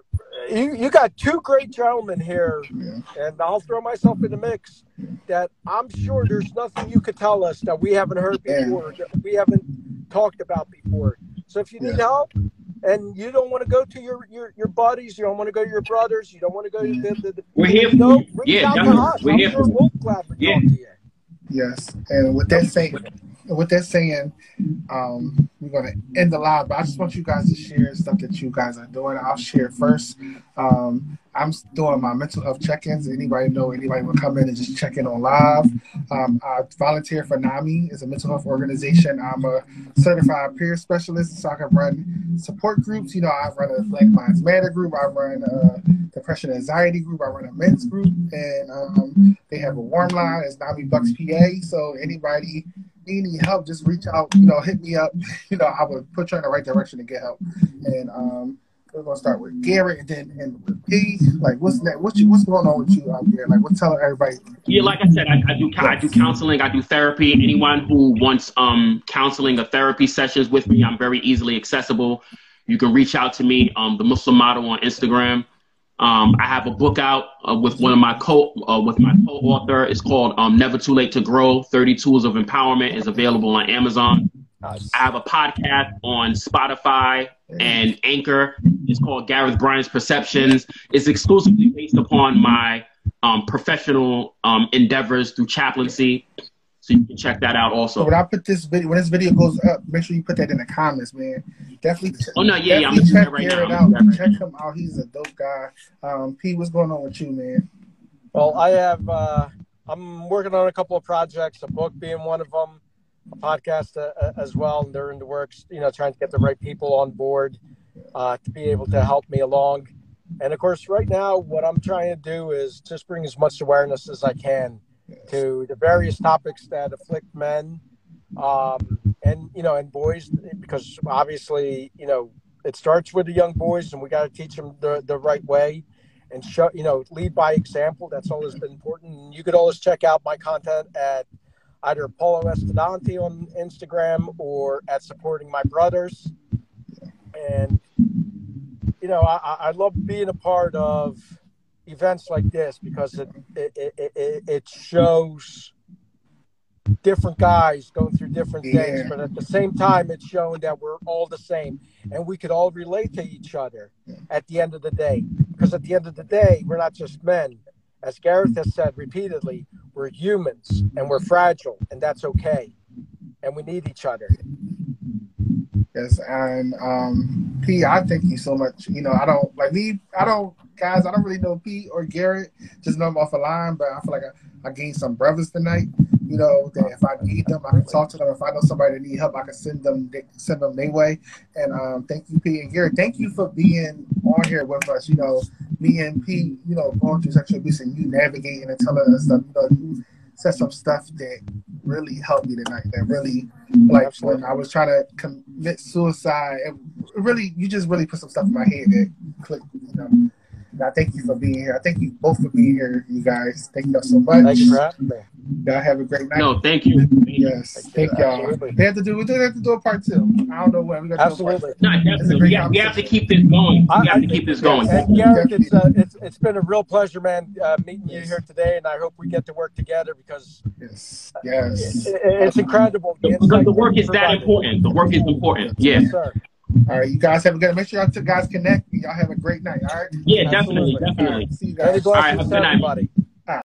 You, you got two great gentlemen here, Yeah. and I'll throw myself in the mix. That I'm sure there's nothing you could tell us that we haven't heard Yeah. before, that we haven't talked about before. So if you need Yeah. help, and you don't want to go to your, your, your buddies, you don't want to go to your brothers, you don't want to go to the, the, the We're here for no, you. Yeah, out to definitely. us. We're I'm here sure for you. we'll gladly Yeah. Yes, and with that saying, with that saying, um, we're gonna end the live. But I just want you guys to share stuff that you guys are doing. I'll share first. Um, I'm doing my mental health check-ins. Anybody know anybody will come in and just check in on live. Um, I volunteer for NAMI, is a mental health organization. I'm a certified peer specialist, so I can run support groups. You know, I run a Black Minds Matter group. I run a depression anxiety group. I run a men's group, and um, they have a warm line. It's NAMI Bucks PA. So anybody need any help, just reach out. You know, hit me up. You know, I would put you in the right direction to get help. And um, we're gonna start with Gareth, and then end with P. Like, what's next? What's you, what's going on with you out there? Like, what's telling everybody? Yeah, like I said, I, I do I do counseling, I do therapy. Anyone who wants um counseling or therapy sessions with me, I'm very easily accessible. You can reach out to me, um, the Muslim Model on Instagram. Um, I have a book out uh, with one of my co uh, with my co-author. It's called um, Never Too Late to Grow: Thirty Tools of Empowerment. is available on Amazon. I have a podcast on Spotify and Anchor. It's called Gareth Bryant's Perceptions. It's exclusively based upon my um, professional um, endeavors through chaplaincy. So you can check that out So also. when I put this video, when this video goes up, make sure you put that in the comments, man. Definitely. Oh, no, yeah, yeah, I'm gonna check that right Gareth now. out. I'm gonna do that Check him out. He's a dope guy. Um, P, what's going on with you, man? Well, I have. Uh, I'm working on a couple of projects. A book being one of them. A podcast uh, uh, as well, and they're in the works. You know, trying to get the right people on board uh, to be able to help me along. And of course, right now, what I'm trying to do is just bring as much awareness as I can to the various topics that afflict men, um, and you know, and boys, because obviously, you know, it starts with the young boys, and we got to teach them the the right way and show you know lead by example. That's always been important. And you could always check out my content at either Paulo estudante on instagram or at supporting my brothers. And you know i, I love being a part of events like this because it it, it, it, it shows different guys going through different things but at the same time it's showing that we're all the same and we could all relate to each other at the end of the day. Because at the end of the day we're not just men. As gareth has said repeatedly we're humans and we're fragile and that's okay. And we need each other Yes, and um, P, I thank you so much. You know, I don't like me. I don't, guys. I don't really know P or Gareth. Just know them off a line, but I feel like I, I gained some brothers tonight. You know, that if I need them, I can talk to them. If I know somebody that need help, I can send them send them their way. And um, thank you, P and Gareth. Thank you for being on here with us. You know, me and P, you know, going through sexual abuse and you navigating and telling us stuff. You know, you said some stuff that really helped me tonight. That really, mm-hmm. like, when I was trying to commit suicide, it really, you just really put some stuff in my head that clicked. You know, Now, thank you for being here. I thank you both for being here, you guys. Thank y'all so much. Thank you for having me. Y'all have a great night. No, thank you. Yes, thank y'all. Absolutely. We have to do. We do have to do a part two. I don't know when we're gonna do a Absolutely. part No, It's a definitely. We have, we have to keep this going. I- We have I to keep this going. And Gareth, it's, uh, it's it's been a real pleasure, man, uh, meeting you here today, and I hope we get to work together because. Yes, yes. it, it's incredible. The, insight because the work you is that important. The work is important. Yeah. Yes, sir. All right, you guys have a good. Make sure y'all two guys connect. Y'all have a great night. All right. Yeah, definitely, Absolutely. All definitely. right. See you guys. right, blessings have a good night. everybody.